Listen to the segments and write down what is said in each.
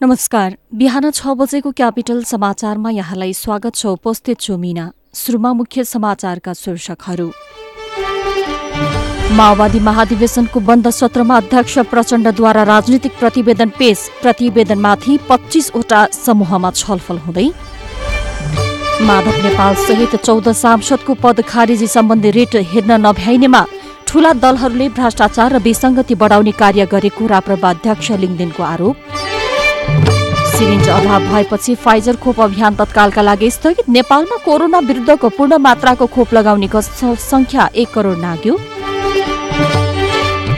नमस्कार। बिहान छ बजेको क्यापिटल समाचारमा यहाँलाई स्वागत छ। उपस्थित छु मिना। सुरुमा मुख्य समाचारका शीर्षकहरू। माओवादी महाधिवेशनको बन्द सत्रमा अध्यक्ष प्रचण्डद्वारा राजनीतिक प्रतिवेदन पेश। प्रतिवेदनमाथि पच्चीसवटा समूहमा छलफल हुँदै। माधव नेपाल सहित चौध सांसदको पद खारेजी सम्बन्धी रिट हेर्न नभ्याइनेमा ठूला दलहरूले भ्रष्टाचार र विसङ्गति बढाउने कार्य गरेको राप्रपा अध्यक्ष लिङदेनको आरोप। सिरिन्ज अभाव भएपछि फाइजर खोप अभियान तत्कालका लागि स्थगित। नेपालमा कोरोना विरुद्धको पूर्ण मात्राको खोप लगाउनेको संख्या एक करोड नाग्यो।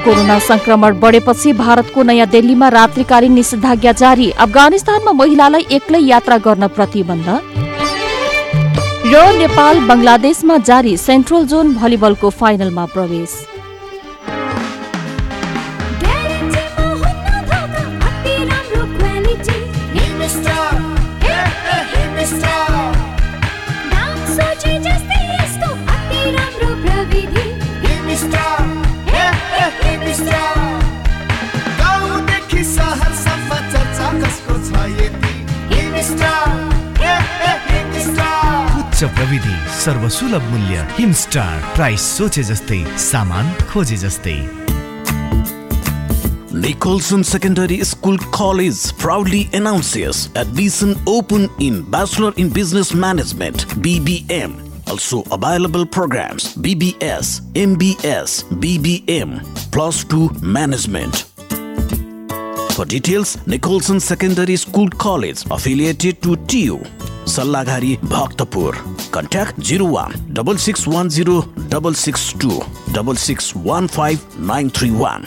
कोरोना संक्रमण बढेपछि भारतको नयाँ दिल्लीमा रात्रिकालीन निषेधाज्ञा जारी। अफगानिस्तानमा महिलालाई एक्लै यात्रा गर्न प्रतिबन्ध। र नेपाल बंगलादेशमा जारी सेन्ट्रल जोन भलिबलको फाइनलमा प्रवेश। उच्च प्रविधि सर्वसुलभ मूल्य हिमस्टार प्राइस सोचे जस्तै सामान खोजे जस्तै Nicholson Secondary School College proudly announces admission open in Bachelor in Business Management BBM. Also available programs BBS, MBS, BBM, Plus 2 Management. For details, Nicholson Secondary School College affiliated to TU Sallaghari Bhaktapur. Contact zero one double six one zero double six two double six one five nine three one.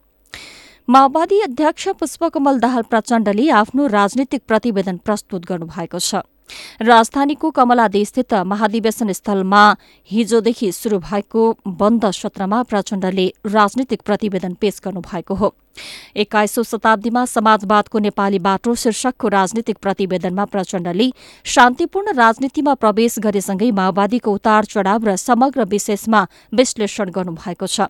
माओवादी अध्यक्ष पुष्पकमल दाहाल प्रचण्डले आफ्नो राजनीतिक प्रतिवेदन प्रस्तुत गर्नुभएको छ। राजधानीको कमलादेशस्थित महाधिवेशन स्थलमा हिजोदेखि शुरू भएको बन्द सत्रमा प्रचण्डले राजनीतिक प्रतिवेदन पेश गर्नुभएको हो। एक्काइसौं शताब्दीमा समाजवादको नेपाली बाटो शीर्षकको राजनीतिक प्रतिवेदनमा प्रचण्डले शान्तिपूर्ण राजनीतिमा प्रवेश गरेसँगै माओवादीको उतार चढ़ाव र समग्र विशेषमा विश्लेषण गर्नुभएको छ।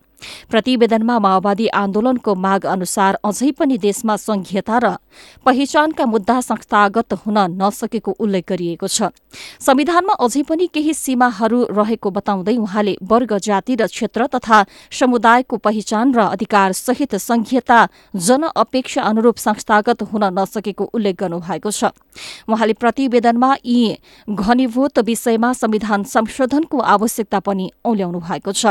प्रतिवेदनमा माओवादी आन्दोलनको माग अनुसार अझै पनि देशमा संघीयता र पहिचानका मुद्दा संस्थागत हुन नसकेको उल्लेख गरिएको छ। संविधानमा अझै पनि केही सीमाहरू रहेको बताउँदै उहाँले वर्ग जाति र क्षेत्र तथा समुदायको पहिचान र अधिकार सहित संघीयता जन अपेक्षा अनुरूप संस्थागत हुन नसकेको उल्लेख गर्नुभएको छ। उहाँले प्रतिवेदनमा यी घनीभूत विषयमा संविधान संशोधनको आवश्यकता पनि औल्याउनु भएको छ।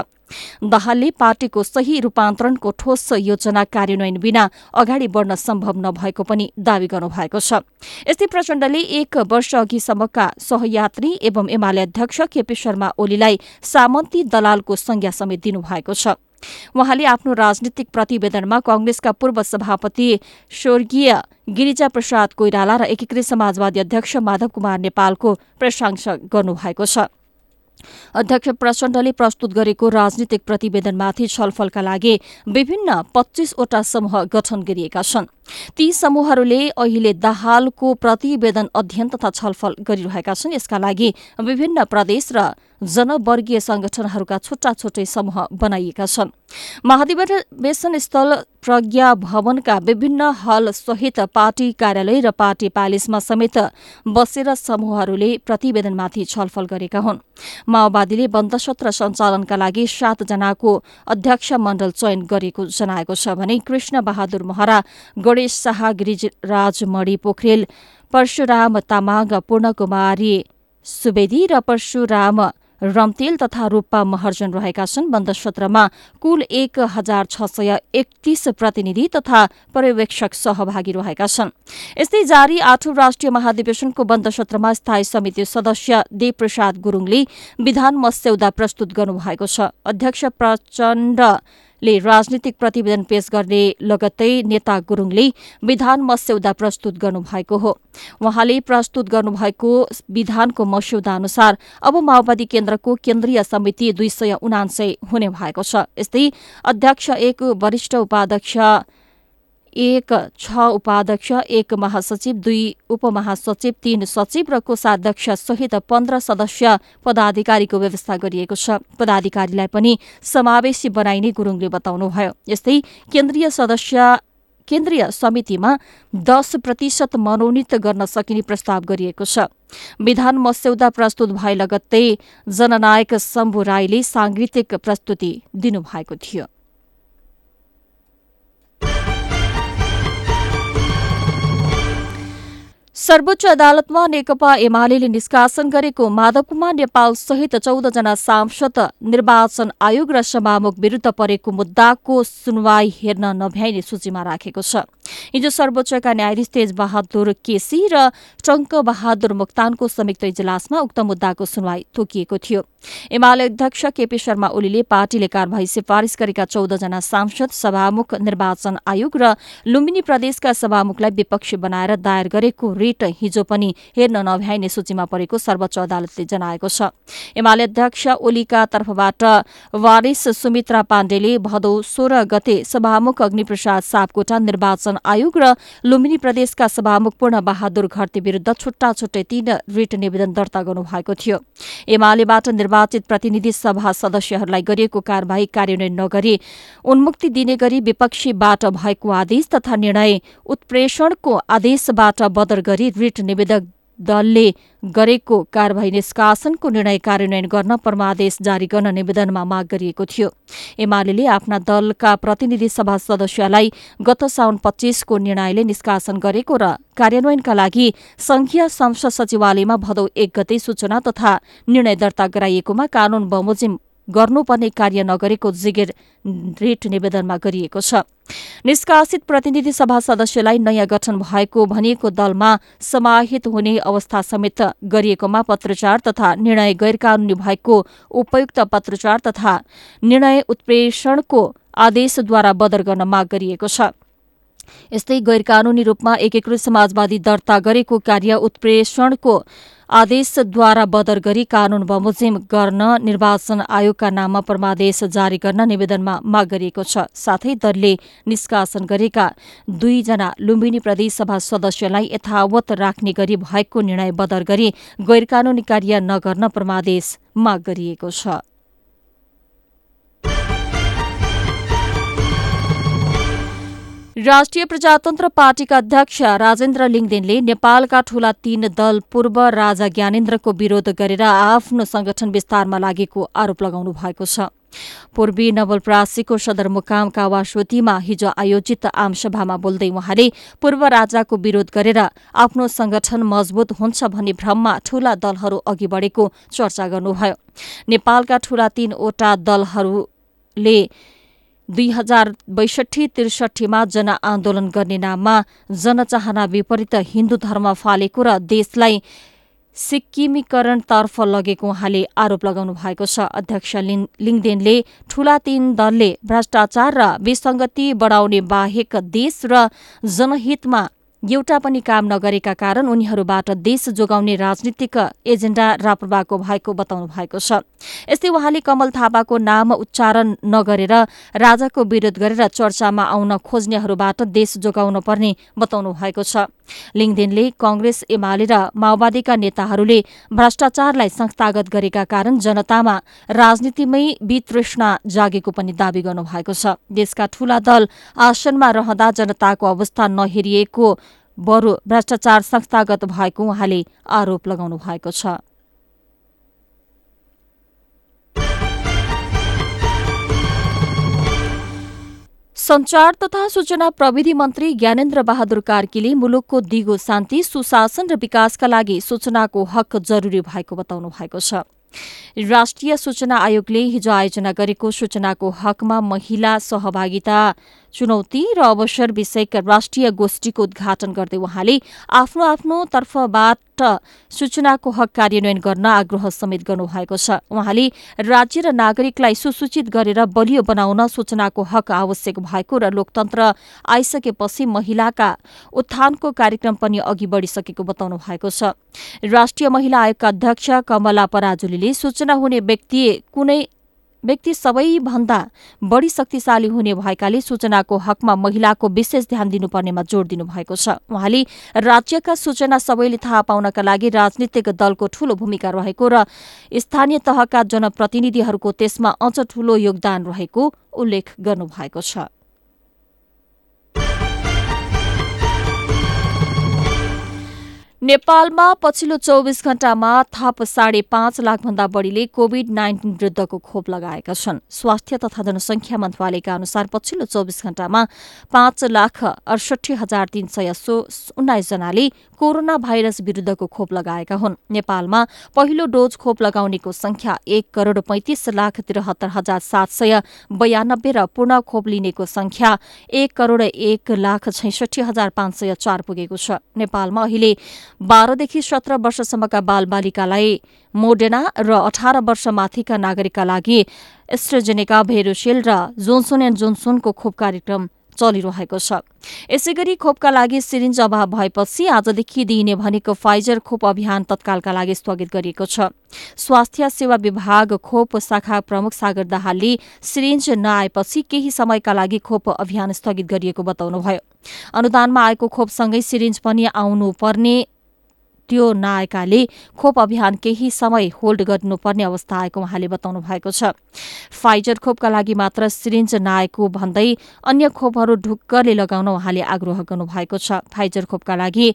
दाहालले पार्टीको सही रूपान्तरणको ठोस योजना कार्यान्वयन बिना अगाडि बढ्न सम्भव नभएको पनि दावी गर्नुभएको छ। यस्तै प्रचण्डले एक वर्ष अघिसम्मका सहयात्री एवं एमाले अध्यक्ष केपी शर्मा ओलीलाई सामन्ती दलालको संज्ञा समेत दिनुभएको छ। उहाँले आफ्नो राजनीतिक प्रतिवेदनमा कंग्रेसका पूर्व सभापति स्वर्गीय गिरिजा प्रसाद कोइराला र एकीकृत समाजवादी अध्यक्ष माधव कुमार नेपालको प्रशंसा गर्नुभएको छ। अध्यक्ष प्रचण्डले प्रस्तुत गरेको राजनीतिक प्रतिवेदनमाथि छलफलका लागि विभिन्न पच्चीसवटा समूह गठन गरिएका छन्। ती समूहहरूले अहिले दाहालको प्रतिवेदन अध्ययन तथा छलफल गरिरहेका छन्। यसका लागि विभिन्न प्रदेश र जनवर्गीय संगठनहरूका छुट्टा छुट्टै समूह बनाइएका छन्। महाधिवेशन स्थल प्रज्ञा भवनका विभिन्न हल सहित पार्टी कार्यालय र पार्टी प्यालेसमा समेत बसेर समूहहरूले प्रतिवेदनमाथि छलफल गरेका हुन्। माओवादीले बन्द सत्र सञ्चालनका लागि सातजनाको अध्यक्ष मण्डल चयन गरेको जनाएको छ भने कृष्ण बहादुर महरा गणेश शाह गिरिराज मणि पोखरेल परशुराम तामाङ पूर्णकुमारी सुवेदी र परशुराम रम्तेल तथा रूपा महर्जन रहेका छन्। बन्द सत्रमा कुल एक हजार छ सय एकतीस प्रतिनिधि तथा पर्यवेक्षक सहभागी रहेका छन्। यस्तै जारी आठौं राष्ट्रिय महाधिवेशनको बन्द सत्रमा स्थायी समिति सदस्य देवप्रसाद गुरूङले विधान मस्यौदा प्रस्तुत गर्नुभएको छ। अध्यक्ष प्रचण्ड ले राजनीतिक प्रतिवेदन पेश गर्ने लगत्तै नेता गुरूङले विधान मस्यौदा प्रस्तुत गर्नुभएको हो। उहाँले प्रस्तुत गर्नुभएको विधानको मस्यौदा अनुसार अब माओवादी केन्द्रको केन्द्रीय समिति दुई सय उनान्सय हुने भएको छ। यस्तै अध्यक्ष एक वरिष्ठ उपाध्यक्ष एक छ उपाध्यक्ष एक महासचिव दुई उपमहासचिव तीन सचिव र कोषाध्यक्ष सहित पन्ध्र सदस्य पदाधिकारीको व्यवस्था गरिएको छ। पदाधिकारीलाई पनि समावेशी बनाइने गुरूङले बताउनुभयो। यस्तै केन्द्रीय सदस्य केन्द्रीय समितिमा दस प्रतिशत मनोनित गर्न सकिने प्रस्ताव गरिएको छ। विधान मस्यौदा प्रस्तुत भए लगत्तै जननायक शम्भु राईले सांगीतिक प्रस्तुति दिनुभएको थियो। सर्वोच्च अदालतमा नेकपा एमाले निष्कासन गरेको माधव कुमार नेपाल सहित चौधजना सांसद निर्वाचन आयोग र सभामुख विरूद्ध परेको मुद्दाको सुनवाई हेर्न नभ्याइने सूचीमा राखेको छ। हिजो सर्वोच्चका न्यायाधीश तेज बहादुर केसी र टंक बहादुर मुक्तानको संयुक्त इजलासमा उक्त मुद्दाको सुनवाई तोकिएको थियो। एमाले अध्यक्ष केपी शर्मा ओलीले पार्टीले कार्यवाही सिफारिश गरेका चौधजना सांसद सभामुख निर्वाचन आयोग र लुम्बिनी प्रदेशका सभामुखलाई विपक्षी बनाएर दायर गरेको रिट हिजो पनि हेर्न नभ्याइने सूचीमा परेको सर्वोच्च अदालतले जनाएको छ। एमाले अध्यक्ष ओलीका तर्फबाट वारिस सुमित्रा पाण्डेले भदौ सोह्र गते सभामुख अग्निप्रसाद सापकोटा निर्वाचन आयोग र लुम्बिनी प्रदेशका सभामुख पूर्ण बहादुर घरती विरूद्ध छुट्टा छुट्टै तीन रिट निवेदन दर्ता गर्नुभएको थियो। एमालेबाट निर्वाचित प्रतिनिधि सभा सदस्यहरूलाई गरिएको कार्यवाही कार्यान्वयन नगरी उन्मुक्ति दिने गरी विपक्षीबाट भएको आदेश तथा निर्णय उत्प्रेषणको आदेशबाट बदर गरी रिट निवेदक दलले गरेको कार्यवाही निष्कासनको निर्णय कार्यान्वयन गर्न परमादेश जारी गर्न निवेदनमा माग गरिएको थियो। एमाले आफ्ना दलका प्रतिनिधि सभा सदस्यलाई गत साउन पच्चीसको निर्णयले निष्कासन गरेको र कार्यान्वयनका लागि संघीय संसद सचिवालयमा भदौ एक गते सूचना तथा निर्णय दर्ता गराइएकोमा कानून बमोजिम गर्नुपर्ने कार्य नगरेको जिगिर रिट निवेदनमा गरिएको छ। निष्कासित प्रतिनिधि सभा सदस्यलाई नयाँ गठन भएको भनिएको दलमा समाहित हुने अवस्था समेत गरिएकोमा पत्रचार तथा निर्णय गैरकानूनी भएको उपयुक्त पत्रचार तथा निर्णय उत्प्रेषणको आदेशद्वारा बदर गर्न माग गरिएको छ। यस्तै गैरकानूनी रूपमा एकीकृत समाजवादी दर्ता गरेको कार्य उत्प्रेषणको आदेशद्वारा बदर गरी कानून बमोजिम गर्न निर्वाचन आयोगका नाममा परमादेश जारी गर्न निवेदनमा माग गरिएको छ। साथै दलले निष्कासन गरेका दुईजना लुम्बिनी प्रदेशसभा सदस्यलाई यथावत राख्ने गरी भएको निर्णय बदर गरी गैरकानूनी कार्य नगर्न परमादेश माग गरिएको छ। राष्ट्रिय प्रजातन्त्र पार्टीका अध्यक्ष राजेन्द्र लिङदेनले नेपालका ठूला तीन दल पूर्व राजा ज्ञानेन्द्रको विरोध गरेर आफ्नो संगठन विस्तारमा लागेको आरोप लगाउनु भएको छ। पूर्वी नवलप्रासीको सदरमुकाम कावासोतीमा हिजो आयोजित आमसभामा बोल्दै उहाँले पूर्व राजाको विरोध गरेर आफ्नो संगठन मजबुत हुन्छ भन्ने भ्रममा ठूला दलहरू अघि बढेको चर्चा गर्नुभयो। नेपालका ठूला तीनवटा दलहरूले दुई हजार बैसठी त्रिसठीमा जनआन्दोलन गर्ने नाममा जनचाहना विपरीत हिन्दू धर्म फालेको र देशलाई सिक्किमीकरणतर्फ लगेको उहाँले आरोप लगाउनु भएको छ। अध्यक्ष लिङदेनले ठूला तीन दलले भ्रष्टाचार र विसंगति बढाउने बाहेक देश र जनहितमा एउटा पनि काम नगरेका कारण उनीहरूबाट देश जोगाउने राजनीतिक एजेण्डा राप्रपाको भएको बताउनु भएको छ। यस्तै उहाँले कमल थापाको नाम उच्चारण नगरेर राजाको विरोध गरेर चर्चामा आउन खोज्नेहरूबाट देश जोगाउन पर्ने बताउनु भएको छ। लिङदेनले कंग्रेस एमाले र माओवादीका नेताहरूले भ्रष्टाचारलाई संस्थागत गरेका कारण जनतामा राजनीतिमै वितृष्णा जागेको पनि दावी गर्नुभएको छ। देशका ठूला दल आसनमा रहँदा जनताको अवस्था नहेरिएको बरु भ्रष्टाचार संस्थागत भएको उहाँले आरोप लगाउनु भएको छ। संचार तथा सूचना प्रविधि मन्त्री ज्ञानेन्द्र बहादुर कार्कीले मुलुकको दिगो शान्ति सुशासन र विकासका लागि सूचनाको हक जरुरी भएको बताउनु भएको छ। राष्ट्रिय सूचना आयोगले हिजो आयोजना गरेको सूचनाको हकमा महिला सहभागिता चुनौती र अवसर विषयक राष्ट्रिय गोष्ठीको उद्घाटन गर्दै उहाँले आफ्नो आफ्नो तर्फबाट सूचनाको हक कार्यान्वयन गर्न आग्रह समेत गर्नुभएको छ। उहाँले राज्य र नागरिकलाई सुसूचित गरेर बलियो बनाउन सूचनाको हक आवश्यक भएको र लोकतन्त्र आइसकेपछि महिलाका उत्थानको कार्यक्रम पनि अघि बढ़िसकेको बताउनु भएको छ। राष्ट्रिय महिला आयोगका अध्यक्ष कमला पराजुलीले सूचना हुने व्यक्ति कुनै व्यक्ति सबैभन्दा बढ़ी शक्तिशाली हुने भएकाले सूचनाको हकमा महिलाको विशेष ध्यान दिनुपर्नेमा जोड़ दिनुभएको छ। उहाँले राज्यका सूचना सबैले थाहा पाउनका लागि राजनीतिक दलको ठूलो भूमिका रहेको र स्थानीय तहका जनप्रतिनिधिहरूको त्यसमा अझ ठूलो योगदान रहेको उल्लेख गर्नुभएको छ। नेपालमा पछिल्लो चौबिस घण्टामा थप साढे पाँच लाखभन्दा बढ़ीले कोविड नाइन्टिन विरुद्धको खोप लगाएका छन्। स्वास्थ्य तथा जनसंख्या मन्त्रालयका अनुसार पछिल्लो चौबिस घण्टामा पाँच लाख अडसठी हजार तीन सय उन्नाइस जनाले कोरोना भाइरस विरुद्धको खोप लगाएका हुन्। नेपालमा पहिलो डोज खोप लगाउनेको संख्या एक करोड़ पैंतिस लाख त्रिहत्तर हजार सात सय बयानब्बे र पूर्ण खोप लिनेको संख्या एक करोड़ एक लाख छैसठी हजार पाँच सय चार पुगेको छ। नेपालमा अहिले बाह्रदेखि सत्र वर्षसम्मका बालबालिकालाई मोडेना र अठार वर्ष माथिका नागरिकका लागि एस्ट्रोजेनेका भेरोसेल र जोन्सन एण्ड जोन्सोनको खोप कार्यक्रम चलिरहेको छ। यसै गरी खोपका लागि सिरिन्ज अभाव भएपछि आजदेखि दिइने भनेको फाइजर खोप अभियान तत्कालका लागि स्थगित गरिएको छ। स्वास्थ्य सेवा विभाग खोप शाखा प्रमुख सागर दाहालले सिरिन्ज नआएपछि केही समयका लागि खोप अभियान स्थगित गरिएको बताउनुभयो। अनुदानमा आएको खोपसँगै सिरिन्ज पनि आउनुपर्ने त्यो नआएकाले खोप अभियान केही समय होल्ड गर्नुपर्ने अवस्था आएको उहाँले बताउनु भएको छ। फाइजर खोपका लागि मात्र सिरिन्ज नआएको भन्दै अन्य खोपहरू ढुक्कले लगाउन उहाँले आग्रह गर्नुभएको छ। फाइजर खोपका लागि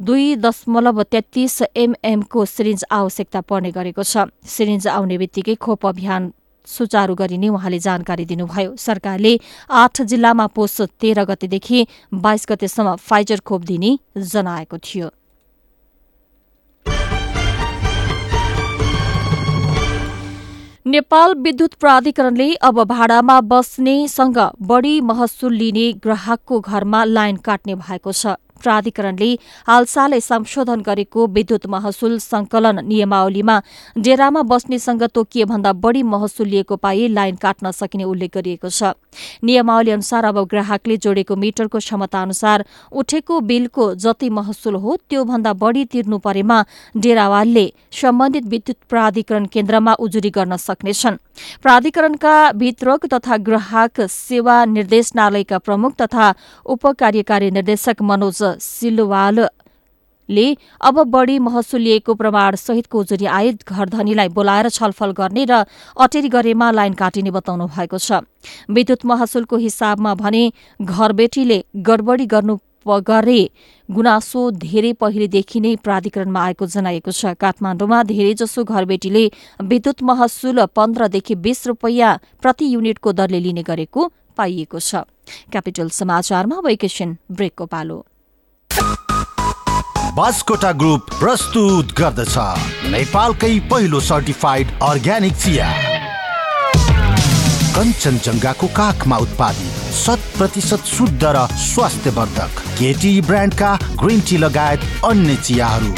दुई दशमलव तेत्तीस एमएमको सिरिन्ज आवश्यकता पर्ने गरेको छ। सिरिन्ज आउने बित्तिकै खोप अभियान सुचारू गरिने उहाँले जानकारी दिनुभयो। सरकारले आठ जिल्लामा पोष तेह्र गतेदेखि बाइस गतेसम्म फाइजर खोप दिने जनाएको थियो। नेपाल विद्युत प्राधिकरणले अब भाडामा बस्नेसँग बढ़ी महसुल लिने ग्राहकको घरमा लाइन काट्ने भएको छ। प्राधिकरणले हालसालै संशोधन गरेको विद्युत महसुल संकलन नियमावलीमा डेरामा बस्नेसँग तोकिए भन्दा बढ़ी महसुल लिएको पाए लाइन काट्न सकिने उल्लेख गरिएको छ। नियमावली अनुसार अब ग्राहकले जोडेको मिटरको क्षमता अनुसार उठेको बिलको जति महसुल हो त्योभन्दा बढ़ी तिर्नु परेमा डेरावालले सम्बन्धित विद्युत प्राधिकरण केन्द्रमा उजुरी गर्न सक्नेछन्। प्राधिकरणका वितरक तथा ग्राहक सेवा निर्देशनालयका प्रमुख तथा उपकार्यकारी निर्देशक मनोज सिलवालले अब बढ़ी महसुल लिएको प्रमाण सहितको उजुरी आए घरधनीलाई बोलाएर छलफल गर्ने र अटेरी गरेमा लाइन काटिने बताउनु भएको छ। विद्युत महसुलको हिसाबमा भने घरबेटीले गडबडी गर्नु गरे। गुनासो धेरै पहिलेदेखि नै प्राधिकरणमा आएको जनाइएको छ। काठमाडौँमा धेरैजसो घरबेटीले विद्युत महसुल पन्ध्रदेखि बीस रूपियाँ प्रति युनिटको दरले लिने गरेको पाइएको छ। क्यापिटल समाचारमा वेकेसन ब्रेकको पालो बास्कोटा ग्रुप प्रस्तुत गर्दछ नेपालकै पहिलो सर्टिफाइड अर्ग्यानिक चिया। कञ्चनजङ्घाको काखमा उत्पादित शत प्रतिशत शुद्ध र स्वास्थ्यवर्धक केटी ब्रान्डका ग्रिन टी लगायत अन्य चियाहरू।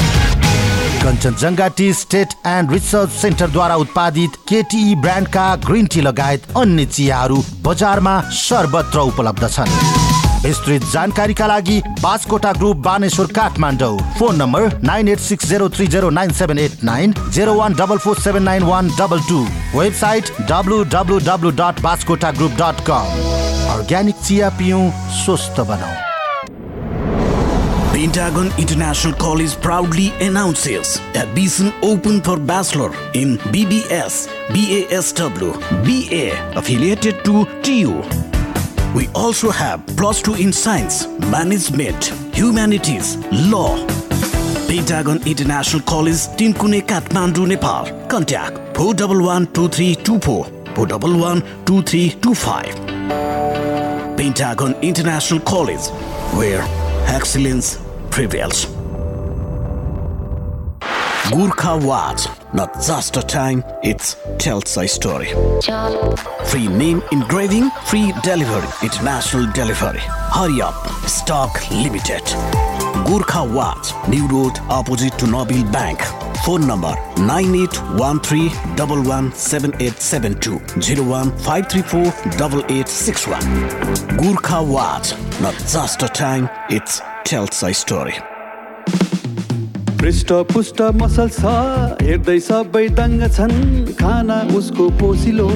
Kanchenjunga tea estate and research सेन्टरद्वारा उत्पादित केटी ब्रान्डका ग्रिन टी लगायत अन्य चियाहरू बजारमा सर्वत्र उपलब्ध छन्। विस्तृत जानकारीका लागि Baskota group Baneshwar Kathmandu. Phone number nine eight six zero three zero nine seven eight nine zero one double four seven nine one double two. Website W W W dot Baskota group dot com organic चिया पिउँ स्वस्थ बनाऊ Pentagon International College proudly announces admission open for bachelor in BBS, BASW, BA affiliated to TU. We also have plus two in science, management, humanities, law. Pentagon International College, Tinkune, Kathmandu, Nepal. Contact 411-2324, 411-2325. Pentagon International College, where excellence prevails. Gurkha Watch, not just a time, it tells a story. Free name engraving, free delivery, international delivery. Hurry up, stock limited. Gurkha Watch, New Road, opposite to Nabil Bank. Phone number 9813117872 015348861. Gurkha Watch, not just a time, it tells a story. पृष्ठ पुष्ट muscle छ। हेर्दै सबै दङ्ग छन्। खाना उसको पोसिलो।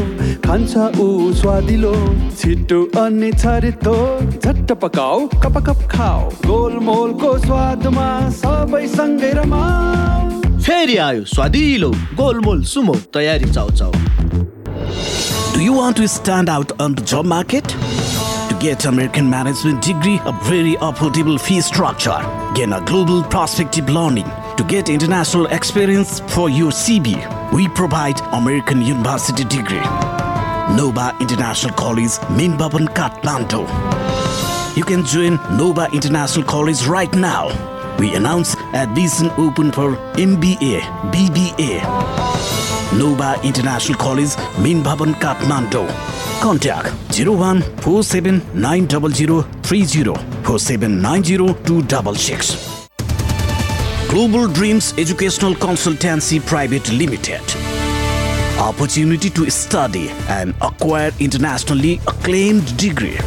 खान्छ ऊ स्वादिलो। छिटो अनि छरितो। झट्ट पकाऊ कप कप खाऊ। गोलमोलको स्वादमा सबै सँगै फेरि आयो स्वादिलो गोलमोल सुमो तयारी चाउ चाउ Do you want to stand out on the job market? Get American management degree, a very affordable fee structure, gain a global prospective learning. To get international experience for your CB, we provide American University degree. Nova International College, Minbaban, Kathmandu. You can join Nova International College right now. We announce admission open for MBA, BBA. Nova International College, Main Bhavan, Kathmandu. Contact 01 4790030 4790266. Global Dreams Educational Consultancy Private Limited. Opportunity to study and acquire internationally acclaimed degree.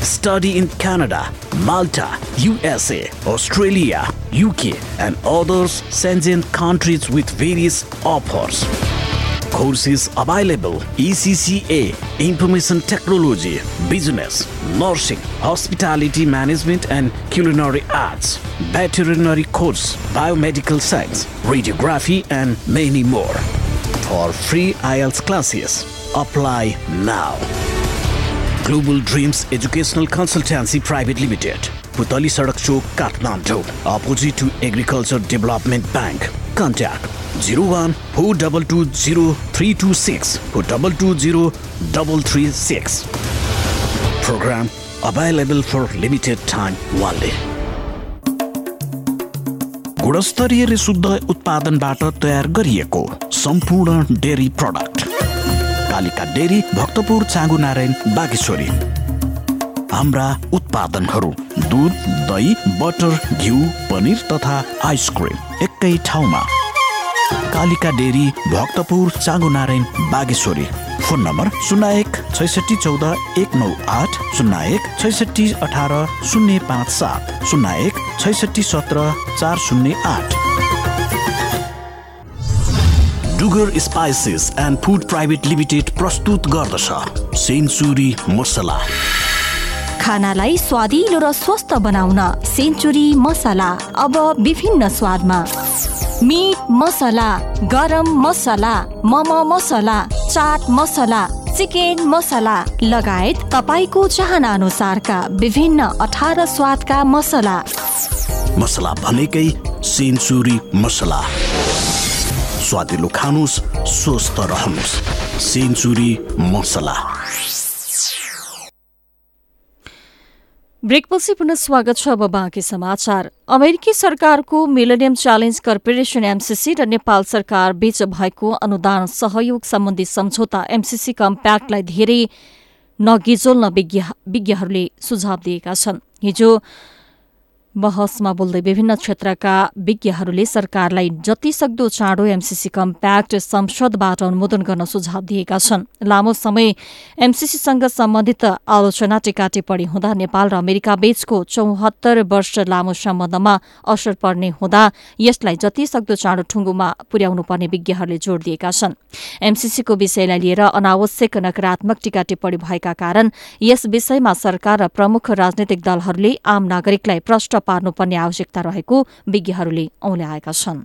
Study in Canada, Malta, USA, Australia, UK, and others Shenzhen countries with various offers. Courses available ECCA, Information Technology, Business, Nursing, Hospitality Management and Culinary Arts, Veterinary Course, Biomedical Science, Radiography, and many more. For free IELTS classes, apply now. Global Dreams Educational Consultancy Private Limited, Putali Sadak Chowk, Kathmandu, opposite to Agriculture Development Bank. Contact 01 4220 326 4220 336. Program available for limited time only. गुणस्तरीय र शुद्ध उत्पादनबाट तयार गरिएको सम्पूर्ण dairy product Kalika dairy Bhaktapur Changu Narayan Bageshwari हाम्रा उत्पादनहरू दुध दही बटर घिउ पनिर तथा आइसक्रिम एकै ठाउँमा। Kalika dairy Bhaktapur Changu Narayan Bageshwari. Phone number शून्य एक छैसठी चौध एक नौ आठ शून्य एक छैसठी अठार शून्य पाँच सात शून्य एक छैसठी सत्र चार शून्य आठ। Dugar spices and food private limited प्रस्तुत गर्दछ। सेन्चुरी मसला खानालाई स्वादिलो र स्वस्थ बनाउन सेन्चुरी मसला अब विभिन्न स्वादमा। मिट मसला गरम मसला मम मसला चाट मसला चिकन मसला लगायत तपाईँको चाहना अनुसारका विभिन्न अठार स्वादका मसला। मसला भनेकै सेन्चुरी मसला। स्वादिलो खानुहोस् स्वस्थ रहनुहोस् सेन्चुरी मसला। ब्रेकपछि पुनः स्वागत छ अब समाचार। अमेरिकी सरकारको मिलेनियम च्यालेन्ज कर्पोरेसन एमसीसी र नेपाल सरकार बीच भएको अनुदान सहयोग सम्बन्धी सम्झौता एमसीसी कम्प्याक्टलाई धेरै नगिजोल्न विज्ञ विज्ञहरूले सुझाव दिएका छन्। हिजो बहसमा बोल्दै विभिन्न क्षेत्रका विज्ञहरूले सरकारलाई जतिसक्दो चाँडो एमसीसी कम्प्याक्ट संसदबाट अनुमोदन गर्न सुझाव दिएका छन्। लामो समय एमसीसीसँग सम्बन्धित आलोचना टिका टिप्पणी हुँदा नेपाल र अमेरिका बीचको चौहत्तर वर्ष लामो सम्बन्धमा असर पर्ने हुँदा यसलाई जतिसक्दो चाँडो ठुङ्गोमा पुर्याउनु पर्ने विज्ञहरूले जोड़ दिएका छन्। एमसीसीको विषयलाई लिएर अनावश्यक नकारात्मक टिका टिप्पणी भएका कारण यस विषयमा सरकार र प्रमुख राजनैतिक दलहरूले आम नागरिकलाई प्रश्न पार्नुपर्ने आवश्यकता रहेको विज्ञहरूले औल्याएका छन्।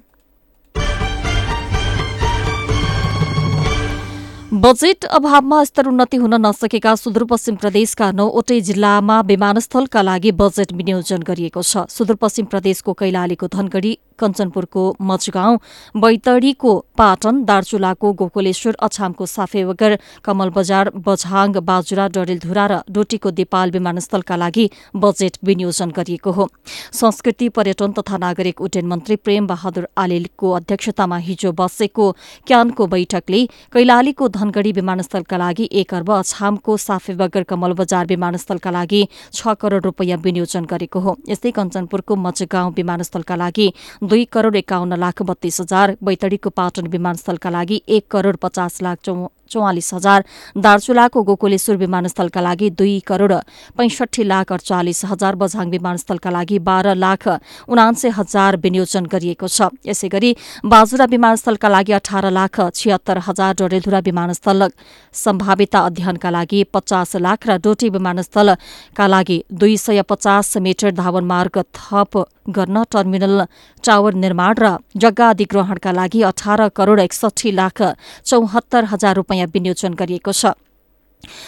बजेट अभावमा स्तरोन्नति हुन नसकेका सुदूरपश्चिम प्रदेशका नौवटै जिल्लामा विमानस्थलका लागि बजेट विनियोजन गरिएको छ। सुदूरपश्चिम प्रदेशको कैलालीको धनगढ़ी कञ्चनपुरको मचगाउँ बैतडीको पाटन दार्चुलाको गोकुलेश्वर अछामको साफेवगर कमल बजार बझाङ बाजुरा डडेलधुरा र डोटीको देपाल विमानस्थलका लागि बजेट विनियोजन गरिएको हो। संस्कृति पर्यटन तथा नागरिक उड्डयन मन्त्री प्रेम बहादुर आलेलको अध्यक्षतामा हिजो बसेको क्यानको बैठकले कैलालीको धनगढ़ी विमानस्थलका लागि एक अर्ब अछामको साफेबगर कमल बजार विमानस्थलका लागि छ करोड़ रूपियाँ विनियोजन गरेको हो। यस्तै कञ्चनपुरको मचगाउँ विमानस्थलका लागि दुई करोड़ एकाउन्न लाख बत्तीस हजार बैतडीको पाटन विमानस्थलका लागि एक करोड़ पचास लाख चौ चौवालिस हजार। दार्चुलाको गोकुलेश्वर विमानस्थलका लागि दुई करोड़ पैंसठी लाख अडचालिस हजार बझाङ विमानस्थलका लागि बाह्र लाख उनान्से हजार विनियोजन गरिएको छ। यसै गरी बाजुरा विमानस्थलका लागि अठार लाख छिहत्तर हजार डडेलधुरा विमानस्थल सम्भाव्यता अध्ययनका लागि पचास लाख र डोटी विमानस्थलका लागि दुई सय पचास मिटर धावन मार्ग थप गर्न टर्मिनल टावर निर्माण र जग्गा अधिग्रहणका लागि अठार करोड़ एकसठी लाख चौहत्तर हजार रूपियाँ विनियोजन गरिएको छ।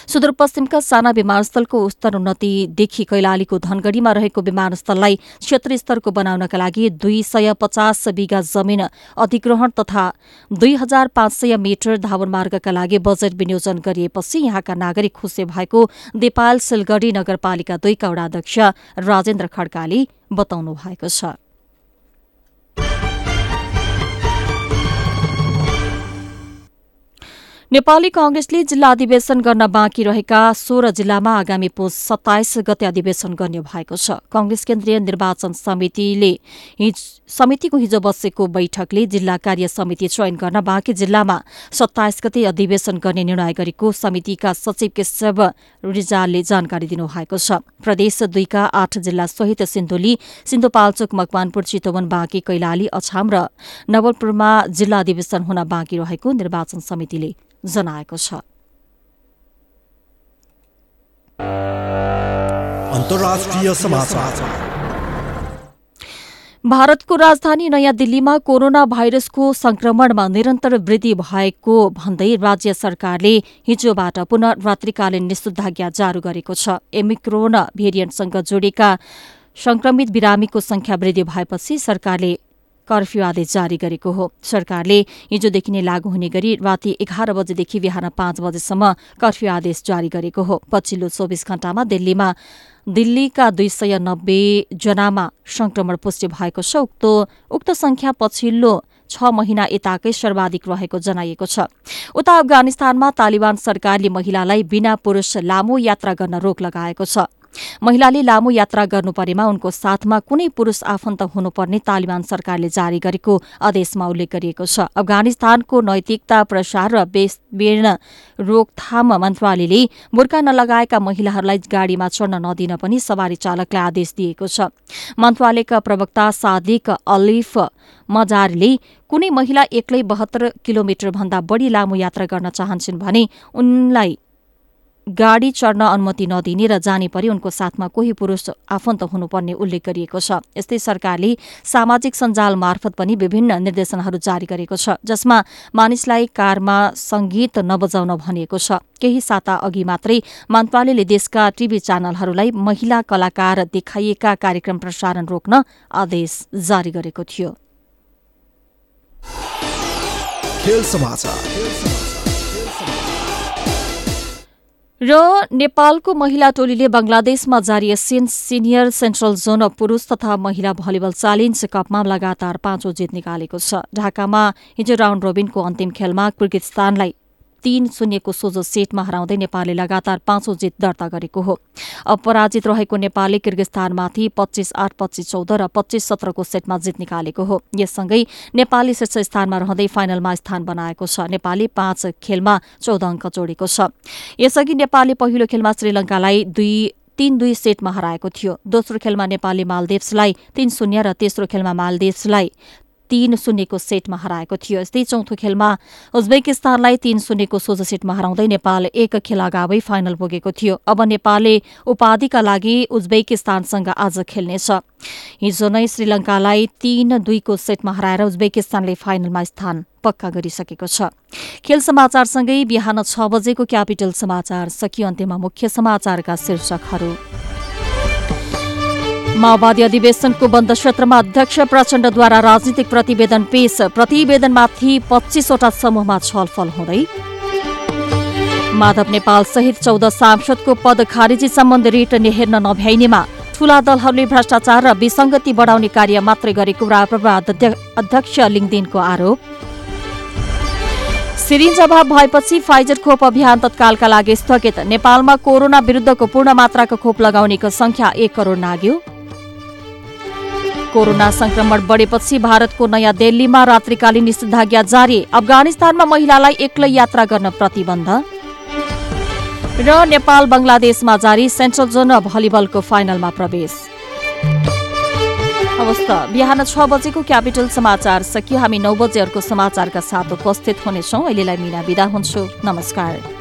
सुदूरपश्चिमका साना विमानस्थलको स्तर उन्नतिदेखि कैलालीको धनगढ़ीमा रहेको विमानस्थललाई क्षेत्र स्तरको बनाउनका लागि दुई सय पचास बिघा जमीन अधिग्रहण तथा दुई हजार पाँच सय मिटर धावन मार्गका लागि बजेट विनियोजन गरिएपछि यहाँका नागरिक खुसी भएको देपाल सिलगढ़ी नगरपालिका दुईका वडा अध्यक्ष राजेन्द्र खड्काले बताउनु भएको छ। नेपाली कांग्रेसले जिल्ला अधिवेशन गर्न बाँकी रहेका सोह्र जिल्लामा आगामी पुस सत्ताइस गते अधिवेशन गर्ने भएको छ। कांग्रेस केन्द्रीय निर्वाचन समितिले समितिको हिजो बसेको बैठकले जिल्ला कार्य समिति चयन गर्न बाँकी जिल्लामा सत्ताइस गते अधिवेशन गर्ने निर्णय गरेको समितिका सचिव केशव रिजालले जानकारी दिनुभएको छ। प्रदेश दुईका आठ जिल्ला सहित सिन्धुली सिन्धुपाल्चोक मकवानपुर चितवन बाँकी कैलाली अछाम र नवलपुरमा जिल्ला अधिवेशन हुन बाँकी रहेको निर्वाचन समितिले जनाएको छ। अन्तर्राष्ट्रिय समाचार। भारतको राजधानी नयाँ दिल्लीमा कोरोना भाइरसको संक्रमणमा निरन्तर वृद्धि भएको भन्दै राज्य सरकारले हिजोबाट पुनः रात्रिकालीन निषेधाज्ञा जारी गरेको छ। एमिक्रोन भेरिएन्टसँग जोडिएका संक्रमित बिरामीको संख्या वृद्धि भएपछि सरकारले कर्फ्यू आदेश जारी गरेको हो। सरकारले हिजोदेखि नै लागू हुने गरी राति एघार बजेदेखि बिहान पाँच बजेसम्म कर्फ्यू आदेश जारी गरेको हो। पछिल्लो चौबिस घण्टामा दिल्लीमा दिल्लीका दुई सय नब्बे जनामा संक्रमण पुष्टि भएको छ। उक्त उक्त संख्या पछिल्लो छ महिना यताकै सर्वाधिक रहेको जनाइएको छ। उता अफगानिस्तानमा तालिबान सरकारले महिलालाई बिना पुरूष लामो यात्रा गर्न रोक लगाएको छ। महिलाले लामो यात्रा गर्नुपर्नेमा उनको साथमा कुनै पुरूष आफन्त हुनुपर्ने तालिबान सरकारले जारी गरेको आदेशमा उल्लेख गरिएको छ। अफगानिस्तानको नैतिकता प्रसार र बेर्ण रोकथाम मन्त्रालयले बुर्खा नलगाएका महिलाहरूलाई गाड़ीमा चढ्न नदिन पनि सवारी चालकलाई आदेश दिएको छ। मन्त्रालयका प्रवक्ता सादिक अलिफ मजारले कुनै महिला एक्लै बहत्तर किलोमिटर भन्दा बढ़ी लामो यात्रा गर्न चाहन्छन् भने उनलाई गाडी चढ्न अनुमति नदिने र जाने परि उनको साथमा कोही पुरूष आफन्त हुनुपर्ने उल्लेख गरिएको छ। यस्तै सरकारले सामाजिक सञ्जाल मार्फत पनि विभिन्न निर्देशनहरू जारी गरेको छ जसमा मानिसलाई कारमा संगीत नबजाउन भनिएको छ। केही साता अघि मात्रै मन्त्रालयले देशका टीभी च्यानलहरूलाई महिला कलाकार देखाइएका कार्यक्रम प्रसारण रोक्न आदेश जारी गरेको थियो। र नेपालको महिला टोलीले बंगलादेशमा जारी एसियन सिनियर सेन्ट्रल जोन पुरूष तथा महिला भलिबल च्यालेन्ज कपमा लगातार पाँचौं जित निकालेको छ। ढाकामा हिजो राउण्ड रोबिनको अन्तिम खेलमा किर्गिस्तानलाई तीन शून्यको सोझो सेटमा हराउँदै नेपालले लगातार पाँचौं जित दर्ता गरेको हो। अपराजित रहेको नेपालले किर्गिस्तानमाथि पच्चीस आठ पच्चीस चौध र पच्चीस सत्रको सेटमा जित निकालेको हो। यससँगै नेपालले शीर्ष स्थानमा रहँदै फाइनलमा स्थान बनाएको छ। नेपालले पाँच खेलमा चौध अङ्क जोडेको छ। यसअघि नेपालले पहिलो खेलमा श्रीलंकालाई दुई तीन दुई सेटमा हराएको थियो। दोस्रो खेलमा नेपालले मालदेव्सलाई तीन शून्य र तेस्रो खेलमा मालदेव्सलाई तीन शून्यको सेटमा हराएको थियो। यस्तै चौथो खेलमा उज्बेकिस्तानलाई तीन शून्यको सोझो सेटमा हराउँदै नेपाल एक खेल अगावै फाइनल पुगेको थियो। अब नेपालले उपाधिका लागि उज्बेकिस्तानसँग आज खेल्नेछ। हिजो नै श्रीलंकालाई तीन दुईको सेटमा हराएर उज्बेकिस्तानले फाइनलमा स्थान पक्का गरिसकेको छ। खेल समाचारसँगै बिहान छ बजेको क्यापिटल समाचार सकियो अन्त्यमा मुख्य समाचारका शीर्षकहरू। माओवादी अधिवेशनको बन्द क्षेत्रमा अध्यक्ष प्रचण्डद्वारा राजनीतिक प्रतिवेदन पेश। प्रतिवेदनमाथि पच्चिसवटा समूहमा छलफल हुँदै माधव नेपाल सहित चौध सांसदको पद खारेजी सम्बन्धी रिट हेर्न नभ्याइनेमा ठूला दलहरूले भ्रष्टाचार र विसङ्गति बढाउने कार्य मात्रै गरेको राप्रपा अध्यक्ष आरोप। सिरिन्ज अभाव भएपछि फाइजर खोप अभियान तत्कालका लागि स्थगित। नेपालमा कोरोना विरुद्धको पूर्ण मात्राको खोप लगाउनेको संख्या एक करोड नाग्यो। कोरोना संक्रमण बढेपछि भारतको नयाँ दिल्लीमा रात्रिकालीन निषेधाज्ञा जारी। अफगानिस्तानमा महिलालाई एक्लै यात्रा गर्न प्रतिबन्ध। र नेपाल बङ्गलादेशमा जारी सेन्ट्रल जोन भलिबलको फाइनलमा प्रवेश। हवस् बिहान छ बजेको क्यापिटल समाचार सकियो। हामी नौ बजे अर्को समाचारका साथ उपस्थित हुनेछौँ। अहिलेलाई मिना बिदा हुन्छु। नमस्कार।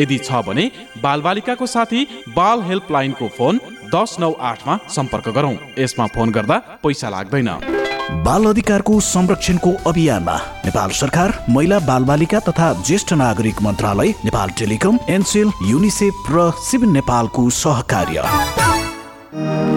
यदि छ भने बालबालिकाको साथी बाल हेल्पलाइनको फोन दस नौ आठमा सम्पर्क गरौँ। यसमा फोन गर्दा पैसा लाग्दैन। बाल अधिकारको संरक्षणको अभियानमा नेपाल सरकार महिला बालबालिका तथा ज्येष्ठ नागरिक मन्त्रालय नेपाल टेलिकम एनसेल युनिसेफ र सिभिल नेपालको सहकार्य।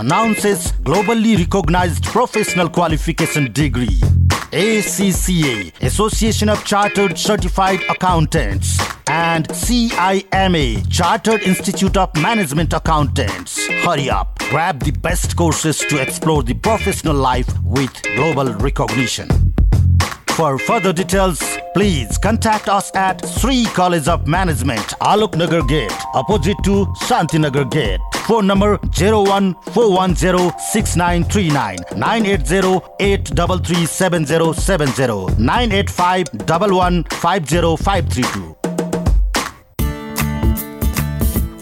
announces globally recognized professional qualification degree. ACCA, Association of Chartered Certified Accountants, and CIMA, Chartered Institute of Management Accountants. Hurry up, grab the best courses to explore the professional life with global recognition. For further details, please contact us at Sri College of Management, Alok Nagar Gate, opposite to Shantinagar Gate. Phone number 014106939 980 985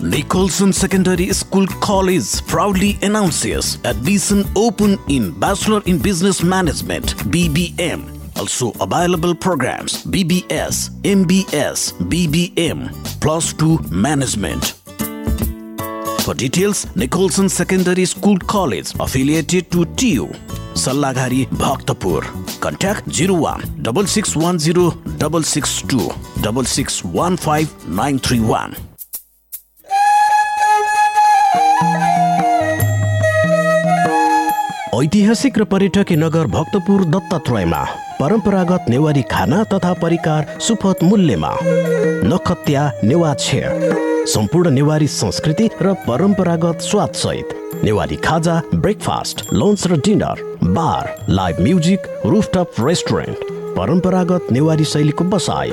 Nicholson Secondary School College proudly announces admission open in Bachelor in Business Management BBM also available programs BBS, MBS, BBM, plus 2 management. For details, Nicholson Secondary School College affiliated to TU, Sallagari, Bhaktapur. Contact 01 6610 662 6615 931. ऐतिहासिक र पर्यटकीय नगर भक्तपुर दत्तात्रयमा परम्परागत नेवारी खाना तथा परिकार सुपथ मूल्यमा। नखत्या नेवा छेड। सम्पूर्ण नेवारी संस्कृति र परम्परागत स्वाद सहित नेवारी खाजा ब्रेकफास्ट लन्च र dinner bar live music rooftop restaurant परम्परागत नेवारी शैलीको बसाई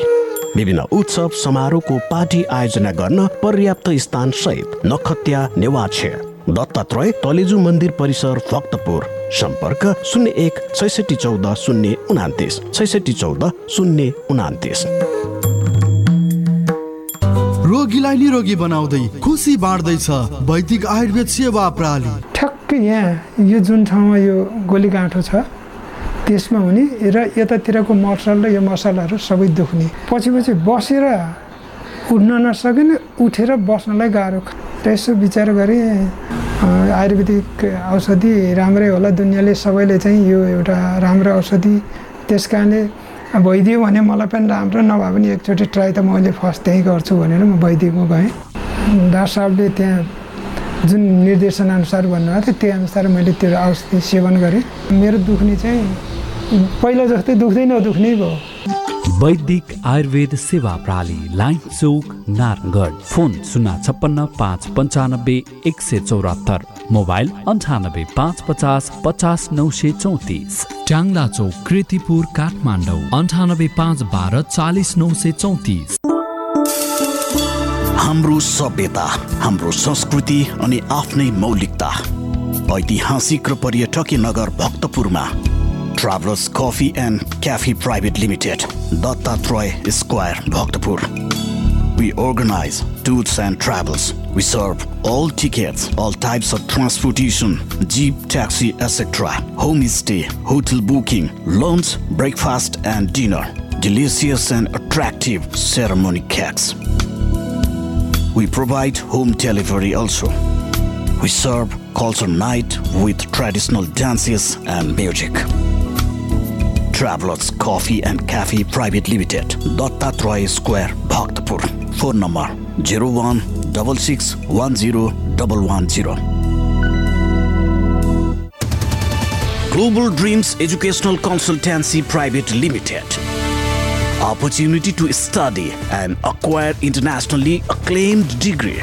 विभिन्न उत्सव समारोहको पार्टी आयोजना गर्न पर्याप्त स्थान सहित नखत्या नेवाक्षे दत्तात्रय तलेजु मन्दिर परिसर भक्तपुर सम्पर्क शून्य एक छैसठी चौध शून्य उनातिस छैसठी चौध शून्य उनातिस रोगीलाई निरोगी बनाउँदै खुसी बाँड्दैछ वैदिक आयुर्वेद सेवा प्रणाली। ठ्याक्कै यहाँ यो जुन ठाउँमा यो गोली गाँठो छ त्यसमा हुने र यतातिरको मसल र यो मसलाहरू सबै दुख्ने। पछि पछि बसेर उठ्न नसकिने उठेर बस्नलाई गाह्रो र यसो विचार गरेँ आयुर्वेदिक औषधि राम्रै होला दुनियाँले सबैले चाहिँ यो एउटा राम्रो औषधि। त्यस कारणले भइदियो भने मलाई पनि राम्रो नभए पनि एकचोटि ट्राई त मैले फर्स्ट त्यहीँ गर्छु भनेर म वैदिकमा गएँ। डाक्टर साहबले त्यहाँ जुन निर्देशनअनुसार भन्नुभएको थियो त्यही अनुसार मैले त्यो औषधि सेवन गरेँ। मेरो दुख्ने चाहिँ पहिला जस्तै दुख्दै नदुख्ने भयो। वैदिक आयुर्वेद सेवा प्रणाली लाइन चौक नारायणगढ। फोन शून्य छप्पन्न पाँच पन्चानब्बे एक सय चौरात्तर। मोबाइल अन्ठानब्बे पाँच पचास पचास नौ सय चौतिस। ट्याङ्ला चौक कृतिपुर काठमाडौँ। अन्ठानब्बे पाँच बाह्र चालिस नौ सय चौतिस। हाम्रो सभ्यता हाम्रो संस्कृति अनि आफ्नै मौलिकता। ऐतिहासिक र पर्यटकीय नगर भक्तपुरमा Travelers Coffee and Cafe Private Limited, Dattatray Square, Bhaktapur. We organize tours and travels. We serve all tickets, all types of transportation, jeep, taxi, etc. Homestay, hotel booking, lunch, breakfast and dinner. Delicious and attractive ceremony cakes. We provide home delivery also. We serve culture night with traditional dances and music. Travelers Coffee and Cafe Private Limited, Dattatray Square, Bhaktapur. Phone number 01 Global Dreams Educational Consultancy Private Limited. Opportunity to study and acquire internationally acclaimed degree.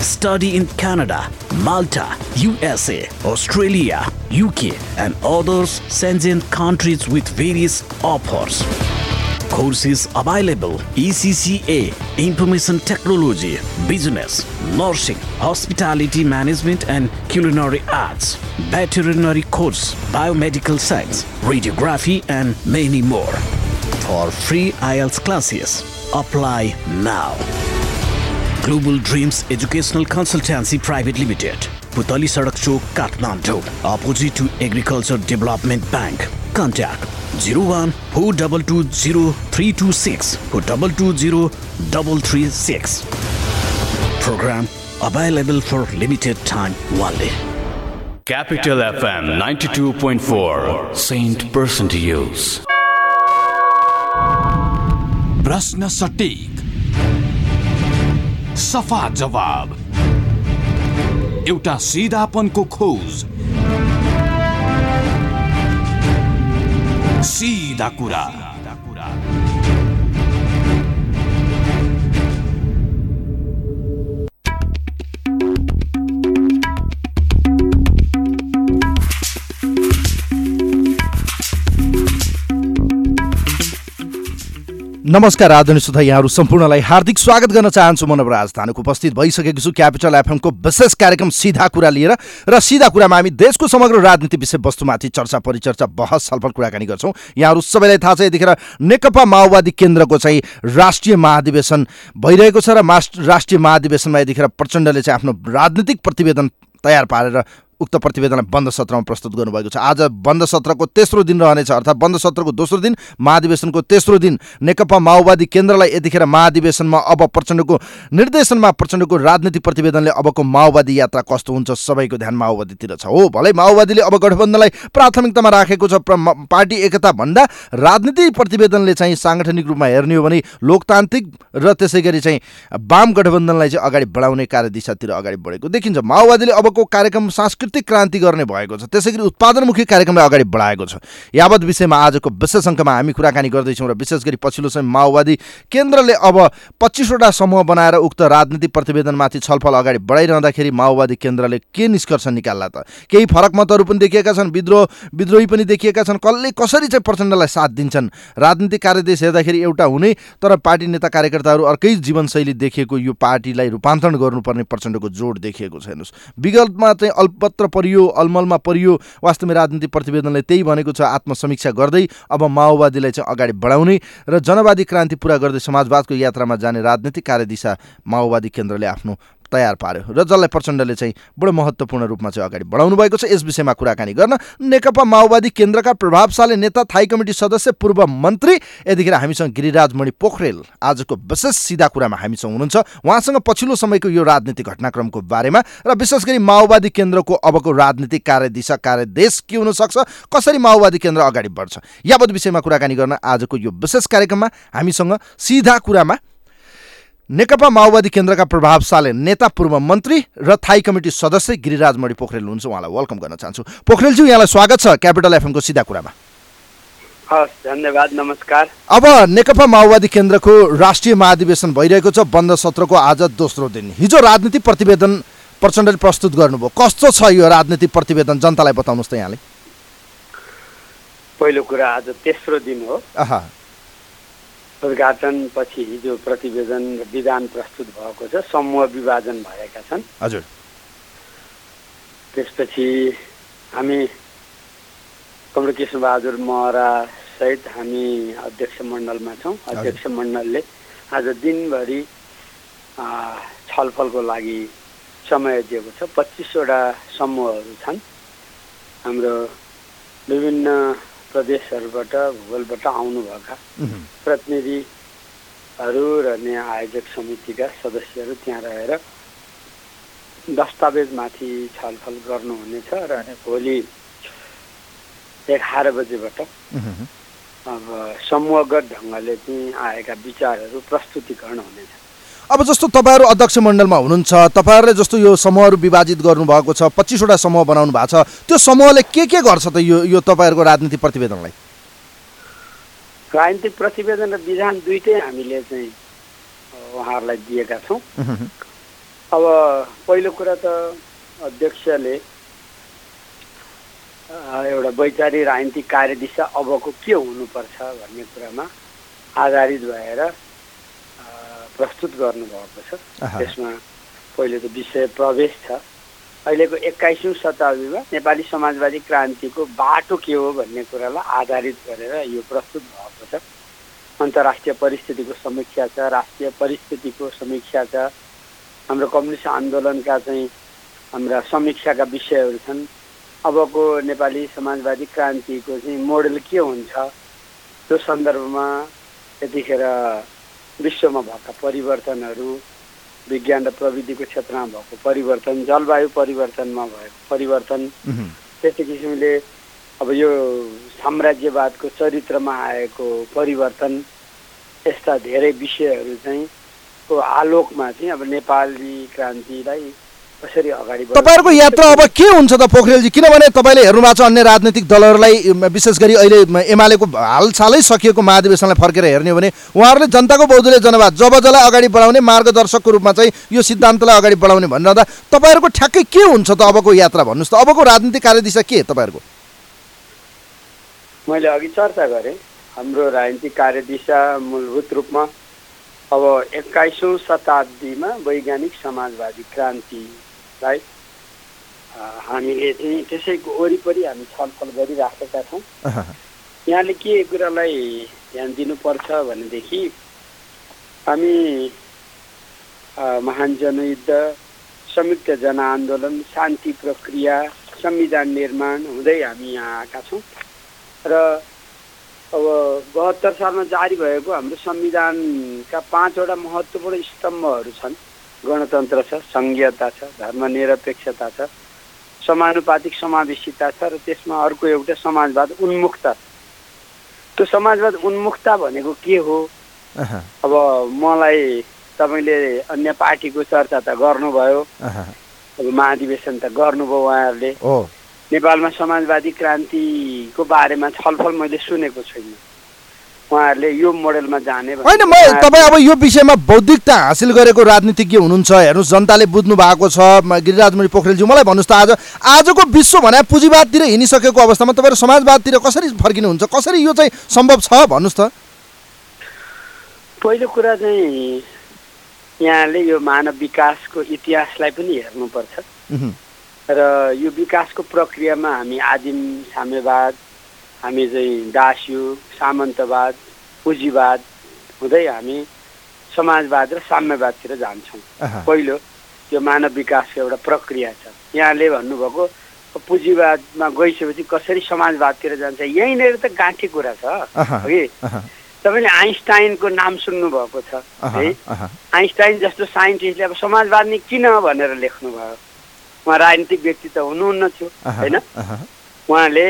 Study in Canada, Malta, USA, Australia, UK, and others Shenzhen countries with various offers. Courses available ECCA, Information Technology, Business, Nursing, Hospitality Management and Culinary Arts, Veterinary Course, Biomedical Science, Radiography, and many more. For free IELTS classes, apply now. Global Dreams Educational Consultancy Private Limited, Putali Sadak Chowk, Kathmandu, opposite to Agriculture Development Bank. Contact 01 4220 326 4220 336. Program available for limited time only. Capital FM 92.4 Saint Person to use. प्रश्न सटिक सफा जवाब। एउटा सिधापनको खोज। सिधा कुरा। नमस्कार आदरणीय सुधा यहाँहरू सम्पूर्णलाई हार्दिक स्वागत गर्न चाहन्छु म नवराज धानुक उपस्थित। भइसकेको छु क्यापिटल एफएमको विशेष कार्यक्रम सिधा कुरा लिएर र सिधा कुरामा हामी देशको समग्र राजनीति विषयवस्तुमाथि चर्चा परिचर्चा बहस छलफल कुराकानी गर्छौँ। यहाँहरू सबैलाई थाहा छ यतिखेर नेकपा माओवादी केन्द्रको चाहिँ राष्ट्रिय महाधिवेशन भइरहेको छ र राष्ट्रिय महाधिवेशनमा यतिखेर प्रचण्डले चाहिँ आफ्नो राजनीतिक प्रतिवेदन तयार पारेर उक्त प्रतिवेदनलाई बन्द सत्रमा प्रस्तुत गर्नुभएको छ। आज बन्द सत्रको तेस्रो दिन रहनेछ अर्थात् बन्द सत्रको दोस्रो दिन महाधिवेशनको तेस्रो दिन नेकपा माओवादी केन्द्रलाई यतिखेर महाधिवेशनमा अब प्रचण्डको निर्देशनमा प्रचण्डको राजनीतिक प्रतिवेदनले अबको माओवादी यात्रा कस्तो हुन्छ सबैको ध्यान माओवादीतिर छ। हो भलै माओवादीले अब गठबन्धनलाई प्राथमिकतामा राखेको छ पार्टी एकता भन्दा राजनीतिक प्रतिवेदनले चाहिँ साङ्गठनिक रूपमा हेर्ने हो भने लोकतान्त्रिक र त्यसै गरी चाहिँ वाम गठबन्धनलाई चाहिँ अगाडि बढाउने कार्यदिशातिर अगाडि बढेको देखिन्छ। माओवादीले अबको कार्यक्रम सांस्कृतिक सांस्कृतिक क्रान्ति गर्ने भएको छ। त्यसै गरी उत्पादनमुखी कार्यक्रमलाई अगाडि बढाएको छ। यावत विषयमा आजको विशेष अङ्कमा हामी कुराकानी गर्दैछौँ र विशेष गरी पछिल्लो समय माओवादी केन्द्रले अब पच्चिसवटा समूह बनाएर उक्त राजनीतिक प्रतिवेदनमाथि छलफल अगाडि बढाइरहँदाखेरि माओवादी केन्द्रले के निष्कर्ष निकाल्ला त? केही फरक मतहरू पनि देखिएका छन् विद्रोह विद्रोही पनि देखिएका छन्। कसले कसरी चाहिँ प्रचण्डलाई साथ दिन्छन्? राजनीतिक कार्यदेश हेर्दाखेरि एउटा हुने तर पार्टी नेता कार्यकर्ताहरू अर्कै जीवनशैली देखिएको यो पार्टीलाई रूपान्तरण गर्नुपर्ने प्रचण्डको जोड देखिएको छ। हेर्नुहोस् विगतमा चाहिँ अल्पत्र परियो अलमलमा परियो वास्तवमा राजनीतिक प्रतिवेदनले त्यही भनेको छ आत्मसमीक्षा गर्दै अब माओवादीलाई चाहिँ अगाडि बढाउने र जनवादी क्रान्ति पुरा गर्दै समाजवादको यात्रामा जाने राजनीतिक कार्यदिशा माओवादी केन्द्रले आफ्नो तयार पार्यो र जसलाई प्रचण्डले चाहिँ बडो महत्त्वपूर्ण रूपमा चाहिँ अगाडि बढाउनु भएको छ यस विषयमा कुराकानी गर्न नेकपा माओवादी केन्द्रका प्रभावशाली नेता थाई कमिटी सदस्य पूर्व मन्त्री यतिखेर हामीसँग गिरिराज मणि पोखरेल आजको विशेष सिधा कुरामा हामीसँग हुनुहुन्छ। उहाँसँग पछिल्लो समयको यो राजनीतिक घटनाक्रमको बारेमा र विशेष गरी माओवादी केन्द्रको अबको राजनीतिक कार्यदिशा कार्यदेश के हुनसक्छ कसरी माओवादी केन्द्र अगाडि बढ्छ यावत विषयमा कुराकानी गर्न आजको यो विशेष कार्यक्रममा हामीसँग सिधा कुरामा नेकपा माओवादी केन्द्रका प्रभावशाली नेता पूर्व मन्त्री र थाई कमिटी सदस्य गिरिराज मणि पोखरेल हुनुहुन्छ। उहाँलाई वेलकम गर्न चाहन्छु। पोखरेलज्यू यहाँलाई स्वागत छ क्यापिटल एफएमको सिधा कुरामा। हस् धन्यवाद नमस्कार। अब नेकपा माओवादी केन्द्रको राष्ट्रिय महाधिवेशन भइरहेको छ। बन्द सत्रको आज दोस्रो दिन। हिजो राजनीतिक प्रतिवेदन प्रचण्डले प्रस्तुत गर्नुभयो। कस्तो छ यो राजनीतिक प्रतिवेदन? जनतालाई बताउनुहोस् त यहाँले। पहिलो कुरा आज तेस्रो दिन हो। उद्घाटनपछि हिजो प्रतिवेदन र विधान प्रस्तुत भएको छ समूह विभाजन भएका छन्। हजुर। त्यसपछि हामी कमल बहादुर महरा सहित हामी अध्यक्ष मण्डलमा छौँ। अध्यक्ष मण्डलले आज दिनभरि छलफलको लागि समय दिएको छ। पच्चिसवटा समूहहरू छन्। हाम्रो विभिन्न प्रदेशहरूबाट भूगोलबाट आउनुभएका प्रतिनिधिहरू र नयाँ आयोजक समितिका सदस्यहरू त्यहाँ रहेर दस्तावेजमाथि छलफल गर्नुहुनेछ र भोलि एघार बजेबाट अब समूहगत ढङ्गले चाहिँ आएका विचारहरू प्रस्तुतिकरण हुनेछ। अब जस्तो तपाईँहरू अध्यक्ष मण्डलमा हुनुहुन्छ तपाईँहरूले जस्तो यो समूहहरू विभाजित गर्नुभएको छ पच्चिसवटा समूह बनाउनु भएको छ त्यो समूहले के के गर्छ त यो यो तपाईँहरूको राजनीतिक प्रतिवेदनलाई? राजनीतिक प्रतिवेदन र विधान दुइटै हामीले चाहिँ उहाँहरूलाई दिएका छौँ। अब पहिलो कुरा त अध्यक्षले एउटा वैचारिक राजनीतिक कार्यदिशा अबको के हुनुपर्छ भन्ने कुरामा आधारित भएर प्रस्तुत गर्नुभएको छ। त्यसमा पहिलो त विषय प्रवेश छ। अहिलेको एक्काइसौँ शताब्दीमा नेपाली समाजवादी क्रान्तिको बाटो के हो भन्ने कुरालाई आधारित गरेर यो प्रस्तुत भएको छ। अन्तर्राष्ट्रिय परिस्थितिको समीक्षा छ राष्ट्रिय परिस्थितिको समीक्षा छ। हाम्रो कम्युनिस्ट आन्दोलनका चाहिँ हाम्रा समीक्षाका विषयहरू छन्। अबको नेपाली समाजवादी क्रान्तिको चाहिँ मोडल के हुन्छ? त्यो सन्दर्भमा यतिखेर विश्वमा भएका परिवर्तनहरू विज्ञान र प्रविधिको क्षेत्रमा भएको परिवर्तन जलवायु परिवर्तनमा भएको परिवर्तन त्यस्तै किसिमले अब यो साम्राज्यवादको चरित्रमा आएको परिवर्तन यस्ता धेरै विषयहरू चाहिँ को आलोकमा चाहिँ अब नेपाली क्रान्तिलाई तपाईँहरूको यात्रा अब के हुन्छ त पोखरेलजी? किनभने तपाईँले हेर्नु भएको छ अन्य राजनीतिक दलहरूलाई विशेष गरी अहिले एमालेको हालसालै सकिएको महाधिवेशनलाई फर्केर हेर्ने हो भने उहाँहरूले जनताको बौद्धले जनवाद जब जसलाई अगाडि बढाउने मार्गदर्शकको रूपमा चाहिँ यो सिद्धान्तलाई अगाडि बढाउने भनिरहँदा तपाईँहरूको ठ्याक्कै के हुन्छ त अबको यात्रा भन्नुहोस् त? अबको राजनीतिक कार्यदिशा के तपाईँहरूको? मैले अघि चर्चा गरेँ हाम्रो राजनीतिक कार्यदिशा मूलभूत रूपमा अब एक्काइसौँ शताब्दीमा वैज्ञानिक समाजवादी क्रान्तिलाई हामीले चाहिँ त्यसैको वरिपरि हामी छलफल गरिराखेका छौँ। यहाँले के कुरालाई ध्यान दिनुपर्छ भनेदेखि हामी महान जनयुद्ध संयुक्त जनआन्दोलन शान्ति प्रक्रिया संविधान निर्माण हुँदै हामी यहाँ आएका छौँ। र अब बहत्तर सालमा जारी भएको हाम्रो संविधानका पाँचवटा महत्त्वपूर्ण स्तम्भहरू छन्। गणतन्त्र छ सङ्घीयता छ धर्मनिरपेक्षता छ समानुपातिक समावेशिता छ र त्यसमा अर्को एउटा समाजवाद उन्मुक्ता। त्यो समाजवाद उन्मुक्ता भनेको के हो? अब मलाई तपाईँले अन्य पार्टीको चर्चा त गर्नुभयो। अब महाधिवेशन त गर्नुभयो उहाँहरूले। नेपालमा समाजवादी क्रान्तिको बारेमा छलफल मैले सुनेको छैन। उहाँहरूले यो मोडेलमा जाने होइन म तपाईँ अब यो विषयमा बौद्धिकता हासिल गरेको राजनीतिज्ञ हुनुहुन्छ हेर्नुहोस् जनताले बुझ्नु भएको छ गिरिराजमुनि पोखरेलज्यू मलाई भन्नुहोस् त आज आजको विश्व भने पुँजीवादतिर हिँडिसकेको अवस्थामा तपाईँहरू समाजवादतिर कसरी फर्किनुहुन्छ कसरी यो चाहिँ सम्भव छ भन्नुहोस् त। पहिलो कुरा चाहिँ यहाँले यो मानव विकासको इतिहासलाई पनि हेर्नुपर्छ। र यो विकासको प्रक्रियामा हामी आदिम साम्यवाद हामी चाहिँ दासयुग सामन्तवाद पुँजीवाद हुँदै हामी समाजवाद र साम्यवादतिर जान्छौँ। पहिलो त्यो मानव विकासको एउटा प्रक्रिया छ। यहाँले भन्नुभएको पुँजीवादमा गइसकेपछि कसरी समाजवादतिर जान्छ? यहीँनिर त गाँठी कुरा छ। हगि तपाईँले आइन्स्टाइनको नाम सुन्नुभएको छ। है? आइन्स्टाइन जस्तो साइन्टिस्टले अब समाजवाद नि किन भनेर लेख्नुभयो? उहाँ राजनीतिक व्यक्ति त हुनुहुन्न थियो होइन? उहाँले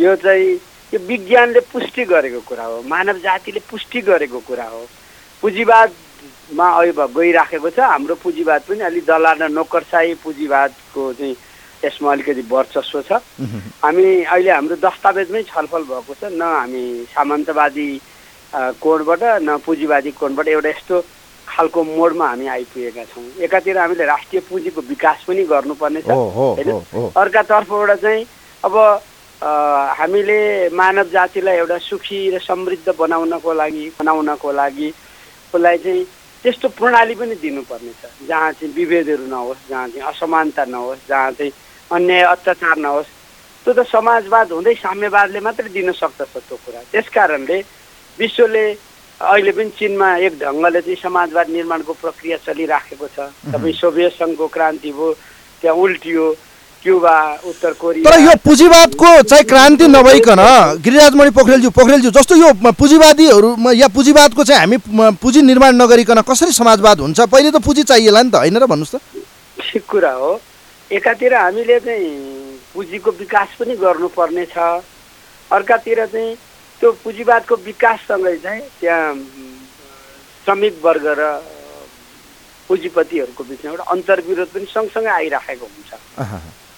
यो चाहिँ यो विज्ञानले पुष्टि गरेको कुरा हो मानव जातिले पुष्टि गरेको कुरा हो। पुँजीवादमा अब गइराखेको छ हाम्रो पुँजीवाद पनि अलिक दलाल र नोकरसाही पुँजीवादको चाहिँ यसमा अलिकति वर्चस्व छ। हामी अहिले हाम्रो दस्तावेजमै छलफल भएको छ न हामी सामन्तवादी कोणबाट न पुँजीवादी कोणबाट एउटा यस्तो खालको मोडमा हामी आइपुगेका छौँ। एकातिर हामीले राष्ट्रिय पुँजीको विकास पनि गर्नुपर्ने छ हो, हो, होइन। अर्कातर्फबाट चाहिँ अब हामीले मानव जातिलाई एउटा सुखी र समृद्ध बनाउनको लागि बनाउनको लागि उसलाई चाहिँ त्यस्तो प्रणाली पनि दिनुपर्ने छ। जहाँ चाहिँ विभेदहरू नहोस् जहाँ चाहिँ असमानता नहोस् जहाँ चाहिँ अन्याय अत्याचार नहोस् त्यो त समाजवाद हुँदै साम्यवादले मात्रै दिन सक्दछ त्यो कुरा। त्यस कारणले विश्वले अहिले पनि चिनमा एक ढङ्गले चाहिँ समाजवाद निर्माणको प्रक्रिया चलिराखेको छ। तपाईँ सोभियत सङ्घको क्रान्ति भयो त्यहाँ उल्टियो क्युबा उत्तर कोरिया। तर यो पुँजीवादको चाहिँ क्रान्ति नभइकन गिरिराजमणि पोखरेलज्यू पोखरेलज्यू जस्तो यो म- पुँजीवादीहरू म- या पुँजीवादको चाहिँ हामी पुँजी निर्माण नगरिकन कसरी समाजवाद हुन्छ? पहिले त पुँजी चाहिएला नि त होइन र भन्नुहोस् त। ठिक कुरा हो। एकातिर हामीले चाहिँ पुँजीको विकास पनि गर्नुपर्ने छ। अर्कातिर चाहिँ त्यो पुँजीवादको विकाससँगै चाहिँ त्यहाँ श्रमिक वर्ग र पुँजीपतिहरूको बिचमा एउटा अन्तर्विरोध पनि सँगसँगै आइराखेको हुन्छ।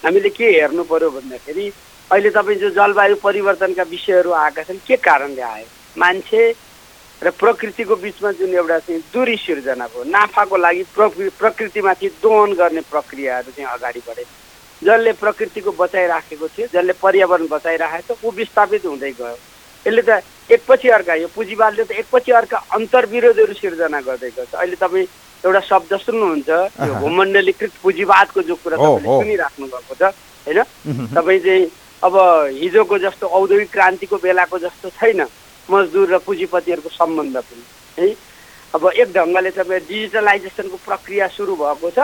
हामीले के हेर्नु पर्यो भन्दाखेरि अहिले तपाईँ जो जलवायु परिवर्तनका विषयहरू आएका छन् के कारणले आयो? मान्छे र प्रकृतिको बिचमा जुन एउटा चाहिँ दूरी सिर्जना भयो नाफाको लागि प्रकृ प्रकृतिमाथि दोहन गर्ने प्रक्रियाहरू चाहिँ अगाडि बढे। जसले प्रकृतिको बचाइराखेको थियो जसले पर्यावरण बचाइराखेको थियो ऊ विस्थापित हुँदै गयो। यसले त एकपछि अर्का यो पुँजीवादले त एकपछि अर्का अन्तर्विरोधहरू सिर्जना गर्दै गर्छ अहिले तपाईँ एउटा शब्द सुन्नुहुन्छ यो भूमण्डलीकृत पुँजीवादको जो कुरा तपाईँले। सुनिराख्नु भएको छ होइन? तपाईँ चाहिँ अब हिजोको जस्तो औद्योगिक क्रान्तिको बेलाको जस्तो छैन मजदुर र पुँजीपतिहरूको सम्बन्ध पनि है? अब एक ढङ्गले तपाईँ डिजिटलाइजेसनको प्रक्रिया सुरु भएको छ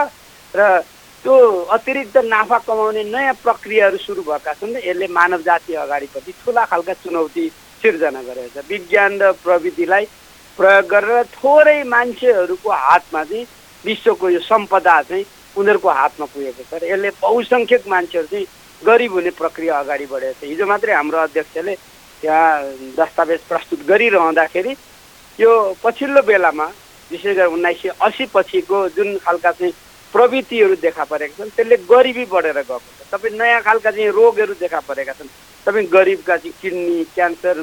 र त्यो अतिरिक्त नाफा कमाउने नयाँ प्रक्रियाहरू सुरु भएका छन् यसले मानव जाति अगाडिपट्टि ठुला खालका चुनौती सिर्जना गरेको छ। विज्ञान र प्रविधिलाई प्रयोग गरेर थोरै मान्छेहरूको हातमा चाहिँ विश्वको यो सम्पदा चाहिँ उनीहरूको हातमा पुगेको छ। र यसले बहुसङ्ख्यक मान्छेहरू चाहिँ गरिब हुने प्रक्रिया अगाडि बढेको छ। हिजो मात्रै हाम्रो अध्यक्षले त्यहाँ दस्तावेज प्रस्तुत गरिरहँदाखेरि यो पछिल्लो बेलामा विशेष गरी उन्नाइस सय अस्सी पछिको जुन खालका चाहिँ प्रवृत्तिहरू देखा परेका छन् त्यसले गरिबी बढेर गएको छ। तपाईँ नयाँ खालका चाहिँ रोगहरू देखा परेका छन्। तपाईँ गरिबका चाहिँ किडनी क्यान्सर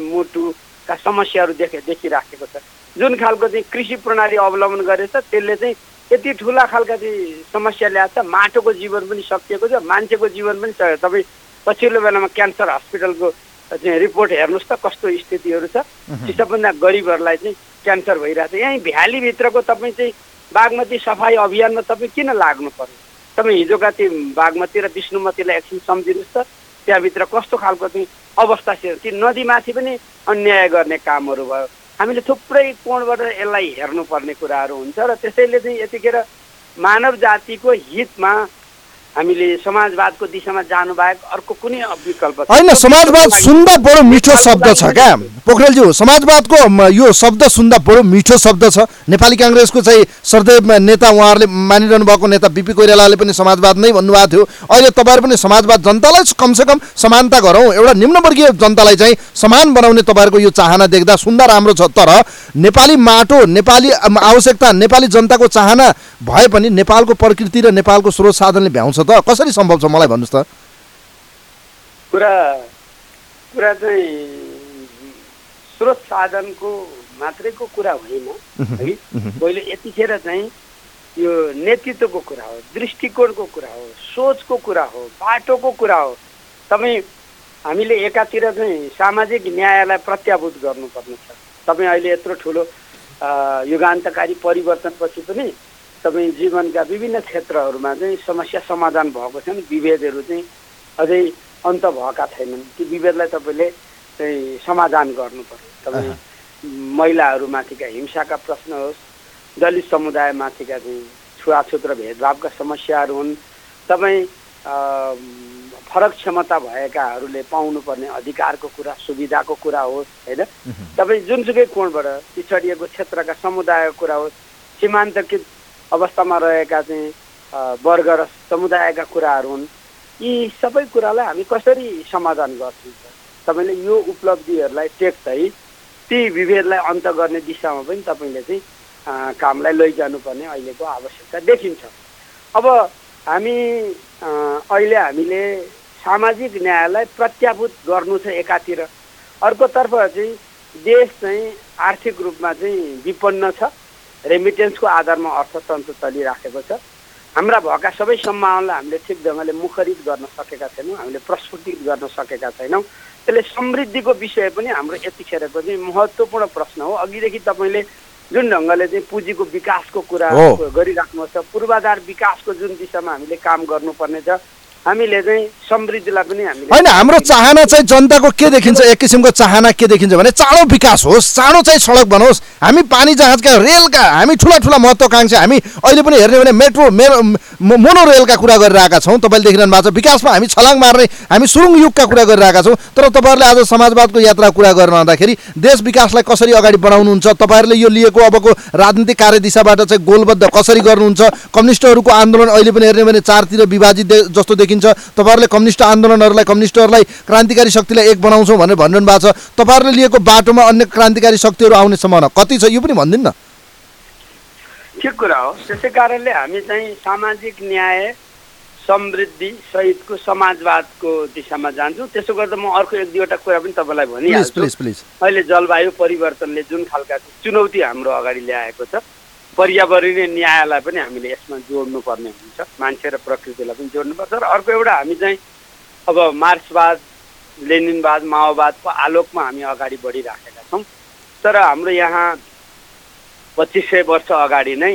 मुटुका समस्याहरू देखे देखिराखेको छ। जुन खालको चाहिँ कृषि प्रणाली अवलम्बन गरेछ त्यसले चाहिँ यति ठुला खालका चाहिँ समस्या ल्याएको छ माटोको जीवन पनि सकिएको छ मान्छेको जीवन पनि सकिएको। तपाईँ पछिल्लो बेलामा क्यान्सर हस्पिटलको चाहिँ रिपोर्ट हेर्नुहोस् त कस्तो स्थितिहरू छ। ती सबभन्दा गरिबहरूलाई चाहिँ क्यान्सर भइरहेको छ यहीँ भ्यालीभित्रको तपाईँ चाहिँ बागमती सफाइ अभियानमा तपाईँ किन लाग्नु पर्यो? तपाईँ हिजोका त्यो बागमती र विष्णुमतीलाई एकछिन सम्झिनुहोस् त। त्यहाँभित्र कस्तो खालको चाहिँ अवस्था ती नदीमाथि पनि अन्याय गर्ने कामहरू भयो। हामीले थुप्रै कोणबाट यसलाई हेर्नुपर्ने कुराहरू हुन्छ र त्यसैले चाहिँ यतिखेर मानव जातिको हितमा हामीले समाजवादको दिशामा जानु बाहेक अर्को कुनै विकल्प। होइन समाजवाद सुन्दा बडो मिठो शब्द छ क्या। पोखरेलज्यू समाजवादको यो शब्द सुन्दा बडो मिठो शब्द छ। नेपाली काङ्ग्रेसको चाहिँ सरदेव नेता उहाँहरूले मानिरहनु भएको नेता बिपी कोइरालाले पनि समाजवाद नै भन्नुभएको थियो। अहिले तपाईँहरू पनि समाजवाद जनतालाई कमसेकम समानता गरौँ। एउटा निम्नवर्गीय जनतालाई चाहिँ समान बनाउने तपाईँहरूको यो चाहना देख्दा सुन्दा राम्रो छ। तर नेपाली माटो नेपाली आवश्यकता नेपाली जनताको चाहना भए पनि नेपालको प्रकृति र नेपालको स्रोत साधनले भ्याउँछ त कसरी सम्भव छ मलाई भन्नुहोस् त। कुरा कुरा चाहिँ स्रोत साधनको मात्रैको कुरा होइन है। पहिले यतिखेर चाहिँ यो नेतृत्वको कुरा हो दृष्टिकोणको कुरा हो सोचको कुरा हो बाटोको कुरा हो तपाईँ हामीले एकातिर चाहिँ सामाजिक न्यायलाई प्रत्याभूत गर्नुपर्ने छ तपाईँ अहिले यत्रो ठुलो युगान्तकारी परिवर्तनपछि पनि तपाईँ जीवनका विभिन्न क्षेत्रहरूमा चाहिँ समस्या समाधान भएको छन् विभेदहरू चाहिँ अझै अन्त भएका छैनन् ती विभेदलाई तपाईँले चाहिँ समाधान गर्नु पर्यो तपाईँ महिलाहरूमाथिका हिंसाका प्रश्न होस् दलित समुदायमाथिका चाहिँ छुवाछुत र भेदभावका समस्याहरू हुन् तपाईँ फरक क्षमता भएकाहरूले पाउनुपर्ने अधिकारको कुरा सुविधाको कुरा होस् होइन? तपाईँ जुनसुकै कोणबाट पिछडिएको क्षेत्रका समुदायको कुरा होस् सीमान्तकृत अवस्थामा रहेका चाहिँ वर्ग र समुदायका कुराहरू हुन्। यी सबै कुरालाई हामी कसरी समाधान गर्छौँ? तपाईँले यो उपलब्धिहरूलाई टेक्दै ती विभेदलाई अन्त गर्ने दिशामा पनि तपाईँले चाहिँ कामलाई लैजानुपर्ने अहिलेको आवश्यकता देखिन्छ। अब हामी अहिले हामीले सामाजिक न्यायलाई प्रत्याभूत गर्नु छ एकातिर। अर्कोतर्फ चाहिँ देश चाहिँ आर्थिक रूपमा चाहिँ विपन्न छ। रेमिटेन्सको आधारमा अर्थतन्त्र चलिराखेको छ। हाम्रा भएका सबै सम्भावनालाई हामीले ठिक ढङ्गले मुखरित गर्न सकेका छैनौँ हामीले प्रस्फुटित गर्न सकेका छैनौँ। त्यसले समृद्धिको विषय पनि हाम्रो यतिखेरको चाहिँ महत्त्वपूर्ण प्रश्न हो। अघिदेखि तपाईँले जुन ढङ्गले चाहिँ पुँजीको विकासको कुरा। गरिराख्नु छ पूर्वाधार विकासको जुन दिशामा हामीले काम गर्नुपर्ने छ हामीले चाहिँ समृद्धिलाई पनि हामीले होइन हाम्रो चाहना चाहिँ जनताको के देखिन्छ? एक किसिमको चाहना के देखिन्छ भने चाँडो विकास होस् चाँडो चाहिँ सडक बनोस्। हामी पानी जहाजका रेलका हामी ठुला ठुला महत्त्वाकांक्षी हामी अहिले पनि हेर्ने भने मेट्रो मेरो मोनो रेलका कुरा गरिरहेका छौँ। तपाईँले देखिरहनु भएको छ विकासमा हामी छलाङ मार्ने हामी सुरुङ युगका कुरा गरिरहेका छौँ। तर तपाईँहरूले आज समाजवादको यात्रा कुरा गर्नुहुँदाखेरि देश विकासलाई कसरी अगाडि बढाउनुहुन्छ? तपाईँहरूले यो लिएको अबको राजनीतिक कार्यदिशाबाट चाहिँ गोलबद्ध कसरी गर्नुहुन्छ? कम्युनिस्टहरूको आन्दोलन अहिले पनि हेर्ने भने चारतिर विभाजित जस्तो देखिन्छ। तपाईँहरूले कम्युनिस्ट आन्दोलनहरूलाई कम्युनिस्टहरूलाई क्रान्तिकारी शक्तिलाई एक बनाउँछौँ भनेर भनिरहनु भएको छ। तपाईँहरूले लिएको बाटोमा अन्य क्रान्तिकारी शक्तिहरू आउने सम्भावना कति छ यो पनि भनिदिनु न। ठिक कुरा हो। त्यसै कारणले हामी चाहिँ सामाजिक न्याय समृद्धि सहितको समाजवादको दिशामा जान्छौँ। त्यसो गर्दा म अर्को एक दुईवटा कुरा पनि तपाईँलाई भनिहाल्छु। अहिले जलवायु परिवर्तनले जुन खालका चुनौती हाम्रो अगाडि ल्याएको छ पर्यावरणीय न्यायलाई पनि हामीले यसमा जोड्नु पर्ने हुन्छ। मान्छे र प्रकृतिलाई पनि जोड्नुपर्छ र अर्को एउटा हामी चाहिँ अब मार्क्सवाद लेनिनवाद माओवादको आलोकमा हामी अगाडि बढिराखेका छौँ। तर हाम्रो यहाँ पच्चिस सय वर्ष अगाडि नै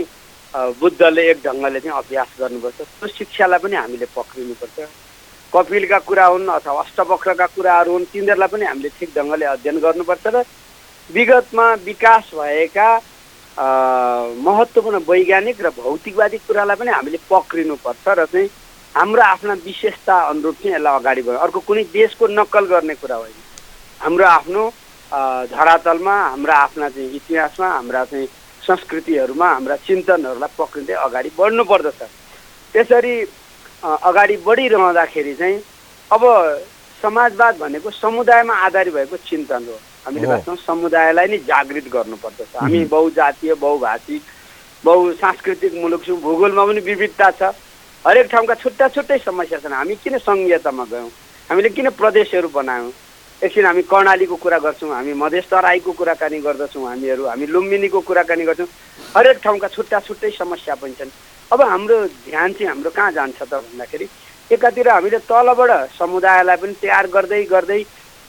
बुद्धले एक ढङ्गले चाहिँ अभ्यास गर्नुपर्छ। त्यो शिक्षालाई पनि हामीले पक्रिनुपर्छ। कपिलका कुरा हुन् अथवा अष्टवक्रका कुराहरू हुन् तिनीहरूलाई पनि हामीले ठिक ढङ्गले अध्ययन गर्नुपर्छ र विगतमा विकास भएका महत्त्वपूर्ण वैज्ञानिक र भौतिकवादी कुरालाई पनि हामीले पक्रिनुपर्छ र चाहिँ हाम्रो आफ्ना विशेषता अनुरूप चाहिँ यसलाई अगाडि बढाउँ अर्को कुनै देशको नक्कल गर्ने कुरा होइन। हाम्रो आफ्नो धरातलमा हाम्रा आफ्ना चाहिँ इतिहासमा हाम्रा चाहिँ संस्कृतिहरूमा हाम्रा चिन्तनहरूलाई पक्रिँदै अगाडि बढ्नु पर्दछ त्यसरी अगाडि बढिरहँदाखेरि चाहिँ अब समाजवाद भनेको समुदायमा आधारित भएको चिन्तन हो। हामीले हो। वास्तवमा समुदायलाई नै जागृत गर्नुपर्दछ। हामी बहुजातीय बहुभाषिक बहुसांस्कृतिक मुलुक छौँ। भूगोलमा पनि विविधता छ। हरेक ठाउँका छुट्टा छुट्टै समस्या छन्। हामी किन सङ्घीयतामा गयौँ? हामीले किन प्रदेशहरू बनायौँ? एकछिन हामी कर्णालीको कुरा गर्छौँ। हामी मधेस तराईको कुराकानी गर्दछौँ। हामीहरू हामी लुम्बिनीको कुराकानी गर्छौँ। हरेक ठाउँका छुट्टा छुट्टै समस्या पनि छन्। अब हाम्रो ध्यान चाहिँ हाम्रो कहाँ जान्छ त भन्दाखेरि एकातिर हामीले तलबाट समुदायलाई पनि तयार गर्दै गर्दै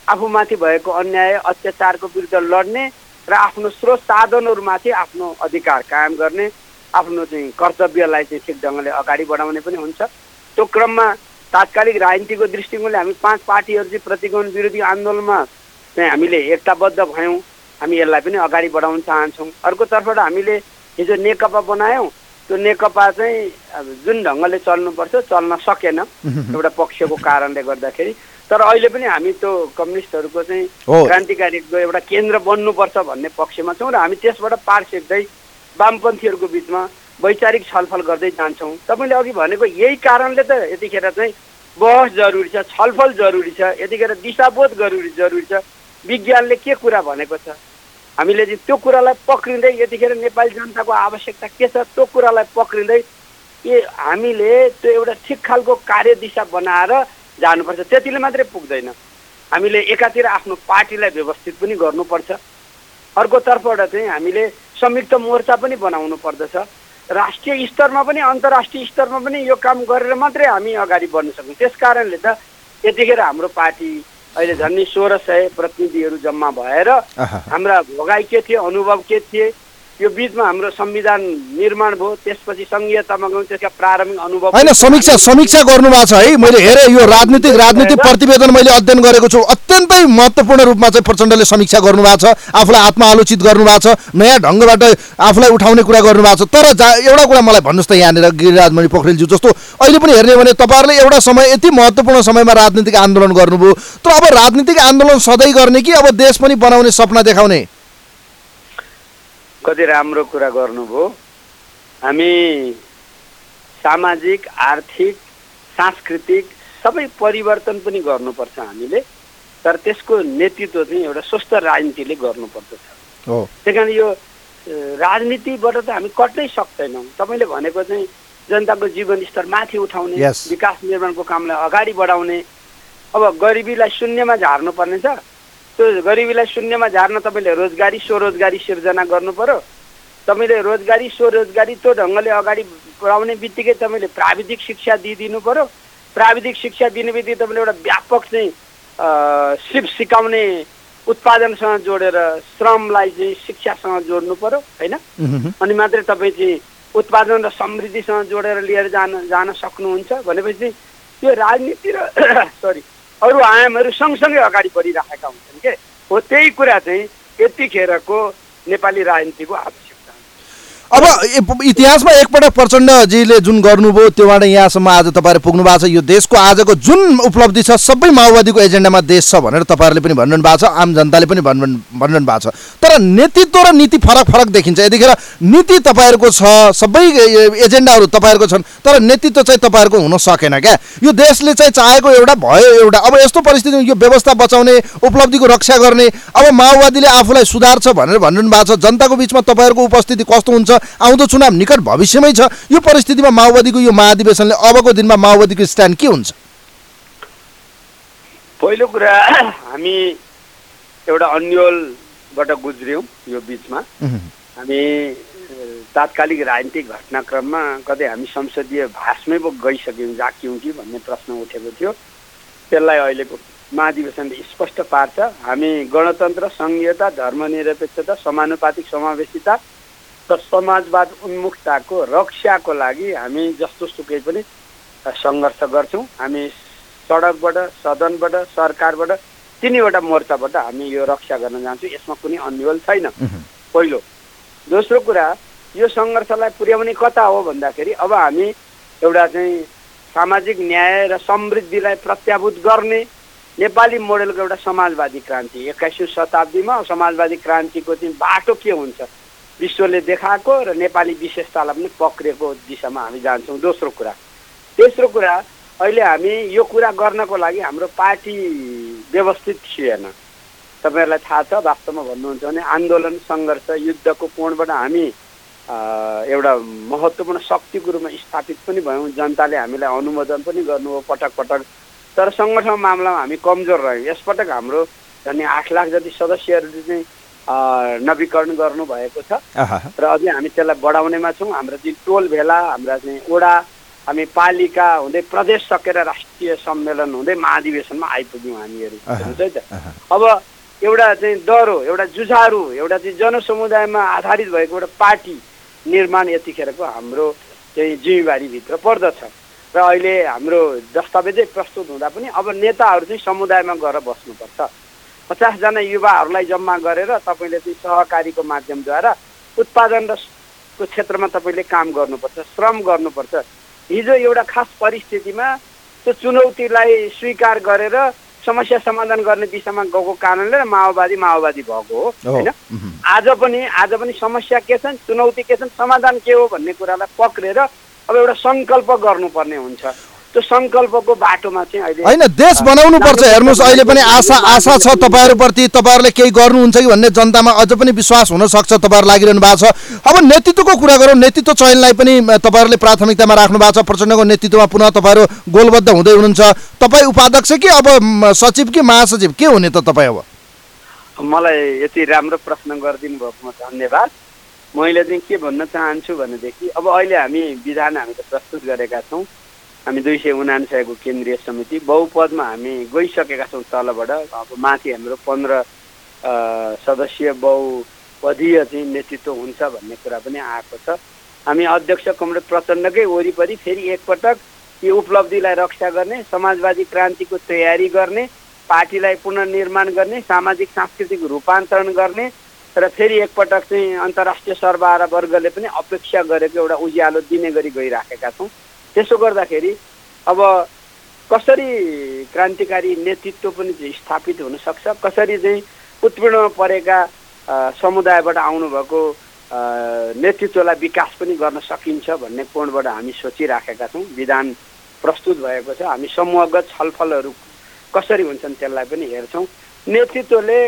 आफूमाथि भएको अन्याय अत्याचारको विरुद्ध लड्ने र आफ्नो स्रोत साधनहरूमाथि आफ्नो अधिकार कायम गर्ने आफ्नो चाहिँ कर्तव्यलाई चाहिँ ठिक ढङ्गले अगाडि बढाउने पनि हुन्छ। त्यो क्रममा तात्कालिक राजनीतिको दृष्टिकोणले हामी पाँच पार्टीहरू चाहिँ प्रतिगमन विरोधी आन्दोलनमा चाहिँ हामीले एकताबद्ध भयौँ। हामी यसलाई पनि अगाडि बढाउन चाहन्छौँ। अर्कोतर्फबाट हामीले हिजो नेकपा बनायौँ। त्यो नेकपा चाहिँ जुन ढङ्गले चल्नुपर्छ चल्न सकेन। एउटा पक्षको कारणले गर्दाखेरि। तर अहिले पनि हामी त्यो कम्युनिस्टहरूको चाहिँ। क्रान्तिकारीको एउटा केन्द्र बन्नुपर्छ भन्ने पक्षमा छौँ र हामी त्यसबाट पार सेक्दै वामपन्थीहरूको बिचमा वैचारिक छलफल गर्दै जान्छौँ। तपाईँले अघि भनेको यही कारणले त यतिखेर चाहिँ बहस जरुरी छ छलफल जरुरी छ यतिखेर दिशाबोध जरुरी जरुरी छ। विज्ञानले के कुरा भनेको छ? हामीले चाहिँ त्यो कुरालाई पक्रिँदै यतिखेर नेपाली जनताको आवश्यकता के छ त्यो कुरालाई पक्रिँदै ए हामीले त्यो एउटा ठिक खालको कार्यदिशा बनाएर जानुपर्छ। त्यतिले मात्रै पुग्दैन। हामीले एकातिर आफ्नो पार्टीलाई व्यवस्थित पनि गर्नुपर्छ। अर्कोतर्फबाट चाहिँ हामीले संयुक्त मोर्चा पनि बनाउनु पर्दछ। राष्ट्रिय स्तरमा पनि अन्तर्राष्ट्रिय स्तरमा पनि यो काम गरेर मात्रै हामी अगाडि बढ्न सक्छौँ। त्यस कारणले त यतिखेर हाम्रो पार्टी अहिले झन्डै सोह्र सय प्रतिनिधिहरू जम्मा भएर हाम्रा भोगाई के थिए अनुभव के थिए यो बिचमा हाम्रो संविधान निर्माण भयो त्यसपछि सङ्घीयतामा गयौँ त्यसका प्रारम्भिक अनुभव होइन समीक्षा समीक्षा गर्नु भएको छ है। मैले हेरेँ यो राजनीतिक राजनीतिक प्रतिवेदन मैले अध्ययन गरेको छु। अत्यन्तै महत्त्वपूर्ण रूपमा चाहिँ प्रचण्डले समीक्षा गर्नुभएको छ आफूलाई आत्मआलोचित गर्नुभएको छ नयाँ ढङ्गबाट आफूलाई उठाउने कुरा गर्नुभएको छ। तर जा एउटा कुरा मलाई भन्नुहोस् त यहाँनिर गिरिराजमणि पोखरेलज्यू जस्तो। अहिले पनि हेर्ने भने तपाईँहरूले एउटा समय यति महत्त्वपूर्ण समयमा राजनीतिक आन्दोलन गर्नुभयो। तर अब राजनीतिक आन्दोलन सधैँ गर्ने कि अब देश पनि बनाउने सपना देखाउने? कति राम्रो कुरा गर्नुभयो। हामी सामाजिक आर्थिक सांस्कृतिक सबै परिवर्तन पनि गर्नुपर्छ हामीले तर त्यसको नेतृत्व चाहिँ एउटा स्वस्थ राजनीतिले गर्नुपर्दछ। त्यही कारण यो राजनीतिबाट त हामी कट्नै सक्दैनौँ। तपाईँले भनेको चाहिँ जनताको जीवन स्तर माथि उठाउने Yes. विकास निर्माणको कामलाई अगाडि बढाउने अब गरिबीलाई शून्यमा झार्नुपर्ने छ। त्यो गरिबीलाई शून्यमा झार्न तपाईँले रोजगारी स्वरोजगारी सिर्जना गर्नु पर्यो। तपाईँले रोजगारी स्वरोजगारी त्यो ढङ्गले अगाडि बढाउने बित्तिकै तपाईँले प्राविधिक शिक्षा दिइदिनु पर्यो। प्राविधिक शिक्षा दिने बित्तिकै तपाईँले एउटा व्यापक चाहिँ सिप सिकाउने उत्पादनसँग जोडेर श्रमलाई चाहिँ शिक्षासँग जोड्नु पर्यो होइन? अनि मात्रै तपाईँ चाहिँ उत्पादन र समृद्धिसँग जोडेर लिएर जान जान सक्नुहुन्छ भनेपछि यो राजनीति र सरी अरू आयामहरू सँगसँगै अगाडि बढिराखेका हुन्छन् के? हो त्यही कुरा चाहिँ यतिखेरको नेपाली राजनीतिको अब इतिहासमा एकपटक प्रचण्डजीले जुन गर्नुभयो त्योबाट यहाँसम्म आज तपाईँहरू पुग्नु भएको छ। यो देशको आजको जुन उपलब्धि छ सबै माओवादीको एजेन्डामा देश छ भनेर तपाईँहरूले पनि भन्नु भएको छ आम जनताले पनि भन्नु भनिरहनु भएको छ। तर नेतृत्व र नीति फरक फरक देखिन्छ। यतिखेर नीति तपाईँहरूको छ सबै एजेन्डाहरू तपाईँहरूको छन् तर नेतृत्व चाहिँ तपाईँहरूको हुन सकेन क्या। यो देशले चाहिँ चाहेको एउटा भयो एउटा। अब यस्तो परिस्थितिमा यो व्यवस्था बचाउने उपलब्धिको रक्षा गर्ने अब माओवादीले आफूलाई सुधार्छ भनेर भनिरहनु भएको छ। जनताको बिचमा तपाईँहरूको उपस्थिति कस्तो हुन्छ? आउँदो चुनाव निकट भविष्यमै छ। यो परिस्थितिमा माओवादीको यो महाधिवेशनले अबको दिनमा माओवादीको स्ट्यान्ड के हुन्छ? पहिलो कुरा हामी एउटा अन्यलबाट गुज्र्यौँ यो बिचमा। हामी तात्कालिक राजनीतिक घटनाक्रममा कतै हामी संसदीय भाषमै पो गइसक्यौँ जाक्यौँ कि भन्ने प्रश्न उठेको थियो। त्यसलाई अहिलेको महाधिवेशनले स्पष्ट पार्छ। हामी गणतन्त्र सङ्घीयता धर्मनिरपेक्षता समानुपातिक समावेशिता र समाजवाद उन्मुखताको रक्षाको लागि हामी जस्तो सुकै पनि सङ्घर्ष गर्छौँ। हामी सडकबाट सदनबाट सरकारबाट तिनैवटा मोर्चाबाट हामी यो रक्षा गर्न जान्छौँ। यसमा कुनै अन्यल छैन। पहिलो। दोस्रो कुरा यो सङ्घर्षलाई पुर्याउने कता हो भन्दाखेरि अब हामी एउटा चाहिँ सामाजिक न्याय र समृद्धिलाई प्रत्याभूत गर्ने नेपाली मोडेलको एउटा समाजवादी क्रान्ति। एक्काइसौँ शताब्दीमा समाजवादी क्रान्तिको चाहिँ बाटो के हुन्छ? विश्वले देखाएको र नेपाली विशेषतालाई पनि पक्रिएको दिशामा हामी जान्छौँ। दोस्रो कुरा। तेस्रो कुरा अहिले हामी यो कुरा गर्नको लागि हाम्रो पार्टी व्यवस्थित थिएन तपाईँहरूलाई थाहा छ वास्तवमा भन्नुहुन्छ भने आन्दोलन सङ्घर्ष युद्धको कोणबाट हामी एउटा महत्त्वपूर्ण शक्तिको रूपमा स्थापित पनि भयौँ। जनताले हामीलाई अनुमोदन पनि गर्नुभयो पटक पटक तर सङ्गठन मामलामा हामी कमजोर रह्यौँ। यसपटक हाम्रो झन् आठ लाख जति सदस्यहरूले चाहिँ नवीकरण गर्नुभएको छ। र अझै हामी त्यसलाई बढाउनेमा छौँ। हाम्रो चाहिँ टोल भेला हाम्रा चाहिँ ओडा हामी पालिका हुँदै प्रदेश सकेर राष्ट्रिय सम्मेलन हुँदै महाधिवेशनमा आइपुग्यौँ हामीहरू। है त? अब एउटा चाहिँ डह्रो एउटा जुझारु एउटा चाहिँ जनसमुदायमा आधारित भएको एउटा पार्टी निर्माण यतिखेरको हाम्रो चाहिँ जिम्मेवारीभित्र पर्दछ। र अहिले हाम्रो दस्तावेजै प्रस्तुत हुँदा पनि अब नेताहरू चाहिँ समुदायमा गएर बस्नुपर्छ। पचासजना युवाहरूलाई जम्मा गरेर तपाईँले चाहिँ सहकारीको माध्यमद्वारा उत्पादन र को क्षेत्रमा तपाईँले काम गर्नुपर्छ श्रम गर्नुपर्छ। हिजो एउटा खास परिस्थितिमा त्यो चुनौतीलाई स्वीकार गरेर समस्या समाधान गर्ने दिशामा गएको कारणले र माओवादी माओवादी भएको हो होइन? आज पनि आज पनि समस्या के छन् चुनौती के छन् समाधान के हो भन्ने कुरालाई पक्रेर अब एउटा सङ्कल्प गर्नुपर्ने हुन्छ। त्यो सङ्कल्पको बाटोमा चाहिँ अहिले होइन देश बनाउनु पर्छ हेर्नुहोस् अहिले पनि आशा आशा छ तपाईँहरूप्रति। तपाईँहरूले केही गर्नुहुन्छ कि भन्ने जनतामा अझ पनि विश्वास हुनसक्छ तपाईँहरू लागिरहनु भएको छ। अब नेतृत्वको कुरा गरौँ। नेतृत्व चयनलाई पनि तपाईँहरूले प्राथमिकतामा राख्नु भएको छ। प्रचण्डको नेतृत्वमा पुनः तपाईँहरू गोलबद्ध हुँदै हुनुहुन्छ। तपाईँ उपाध्यक्ष कि अब सचिव कि महासचिव? के हुने त तपाईँ अब? मलाई यति राम्रो प्रश्न गरिदिनु भएकोमा धन्यवाद। मैले चाहिँ के भन्न चाहन्छु भनेदेखि अब अहिले हामी विधान हामीले प्रस्तुत गरेका छौँ। हामी दुई सय उनान्सयको केन्द्रीय समिति बहुपदमा हामी गइसकेका छौँ तलबाट। अब माथि हाम्रो पन्ध्र सदस्यीय बहुपदीय चाहिँ नेतृत्व हुन्छ भन्ने कुरा पनि आएको छ। हामी अध्यक्ष कमरेड प्रचण्डकै वरिपरि फेरि एकपटक यो उपलब्धिलाई रक्षा गर्ने समाजवादी क्रान्तिको तयारी गर्ने पार्टीलाई पुनर्निर्माण गर्ने सामाजिक सांस्कृतिक रूपान्तरण गर्ने र फेरि एकपटक चाहिँ अन्तर्राष्ट्रिय सर्वहारा वर्गले पनि अपेक्षा गरेको एउटा उज्यालो दिने गरी गइराखेका छौँ। त्यसो गर्दाखेरि अब कसरी क्रान्तिकारी नेतृत्व पनि स्थापित हुनसक्छ कसरी चाहिँ उत्पीडनमा परेका समुदायबाट आउनुभएको नेतृत्वलाई विकास पनि गर्न सकिन्छ भन्ने कोणबाट हामी सोचिराखेका छौँ विधान प्रस्तुत भएको छ। हामी समूहगत छलफलहरू कसरी हुन्छन् त्यसलाई पनि हेर्छौँ। नेतृत्वले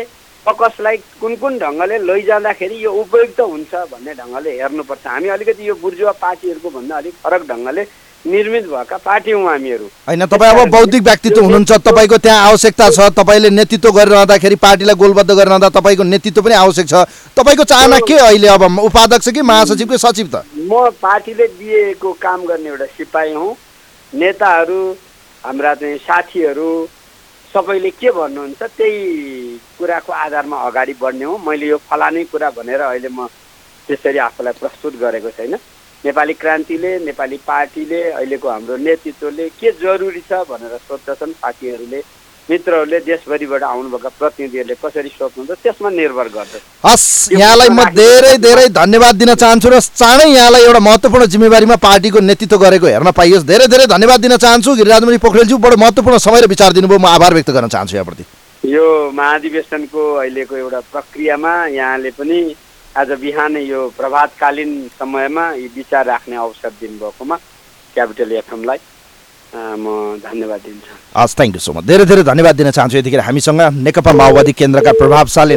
कसलाई कुन कुन ढङ्गले लैजाँदाखेरि यो उपयुक्त हुन्छ भन्ने ढङ्गले हेर्नुपर्छ। हामी अलिकति यो बुर्जुवा पार्टीहरूको भन्दा अलिक फरक ढङ्गले निर्मित भएका पार्टी हौँ हामीहरू। होइन तपाईँ अब बौद्धिक व्यक्तित्व हुनुहुन्छ तपाईँको त्यहाँ आवश्यकता छ तपाईँले नेतृत्व गरिरहँदाखेरि पार्टीलाई गोलबद्ध गरिरहँदा तपाईँको नेतृत्व पनि आवश्यक छ। तपाईँको चाहना के अहिले अब उपाध्यक्ष कि महासचिव कि सचिव त? म पार्टीले दिएको काम गर्ने एउटा सिपाही हुँ। नेताहरू हाम्रा चाहिँ साथीहरू सबैले के भन्नुहुन्छ त्यही कुराको आधारमा अगाडि बढ्ने हो। मैले यो फलानै कुरा भनेर अहिले म त्यसरी आफूलाई प्रस्तुत गरेको छैन। नेपाली क्रान्तिले नेपाली पार्टीले अहिलेको हाम्रो नेतृत्वले के जरुरी छ भनेर सोध्दछन् साथीहरूले मित्रहरूले देशभरिबाट आउनुभएका प्रतिनिधिहरूले कसरी सोध्नुहुन्छ त्यसमा निर्भर गर्दछ। हस् यहाँलाई म धेरै धेरै धन्यवाद दिन चाहन्छु र चाँडै यहाँलाई एउटा महत्त्वपूर्ण जिम्मेवारीमा पार्टीको नेतृत्व गरेको हेर्न पाइयोस्। धेरै धेरै धन्यवाद दिन चाहन्छु। गिरिराजमणि पोखरेलज्यू बडो महत्त्वपूर्ण समय र विचार दिनुभयो। म आभार व्यक्त गर्न चाहन्छु यहाँप्रति। यो महाधिवेशनको अहिलेको एउटा प्रक्रियामा यहाँले पनि आज बिहानै यो प्रभातकालीन समयमा यी विचार राख्ने अवसर दिनुभएकोमा क्यापिटल एफएमलाई म धन्यवाद दिन्छु। हस् थ्याङ्क यू सो मच धेरै धेरै धन्यवाद दिन चाहन्छु यतिखेर हामीसँग नेकपा माओवादी केन्द्रका प्रभावशाली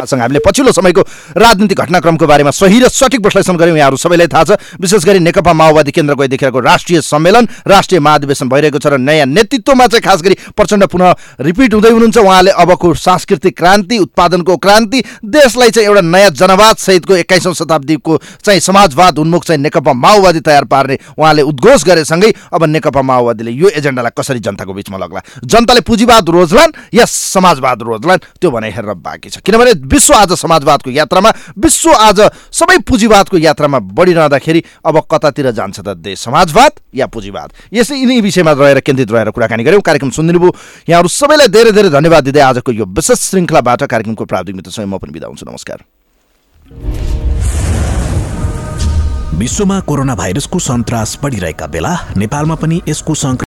उहाँसँग हामीले पछिल्लो समयको राजनीतिक घटनाक्रमको बारेमा सही र सठिक विश्लेषण गऱ्यौँ। यहाँहरू सबैलाई थाहा छ विशेष गरी नेकपा माओवादी केन्द्रको यतिखेरको राष्ट्रिय सम्मेलन राष्ट्रिय महाधिवेशन भइरहेको छ र नयाँ नेतृत्वमा चाहिँ खास गरी प्रचण्ड पुनः रिपिट हुँदै हुनुहुन्छ। उहाँले अबको सांस्कृतिक क्रान्ति उत्पादनको क्रान्ति देशलाई चाहिँ एउटा नयाँ जनवाद सहितको एक्काइसौँ शताब्दीको चाहिँ समाजवाद उन्मुख चाहिँ नेकपा माओवादी तयार पार्ने उहाँले उद्घोष गरेसँगै अब नेकपा माओवादीले यो एजेन्डालाई कसरी जनताको बिचमा लग्ला? जनताले पुँजीवाद रोज्लान् या समाजवाद रोज्लान्? त्यो भने हेरेर बाँकी छ। किनभने विश्व आज समाजवादको यात्रामा विश्व आज सबै पुँजीवादको यात्रामा बढिरहँदाखेरि अब कतातिर जान्छ त देश समाजवाद या पुँजीवाद? यसै यिनै विषयमा रहेर केन्द्रित रहेर कुराकानी गऱ्यौँ। कार्यक्रम सुनिदिनुभयो यहाँहरू सबैलाई धेरै धेरै धन्यवाद दिँदै आजको यो विशेष श्रृङ्खलाबाट कार्यक्रमको प्राविधिक मित्रसँग म पनि बिदा हुन्छु। नमस्कार। विश्वमा कोरोना भाइरसको सन्तास बढिरहेका बेला नेपालमा पनि यसको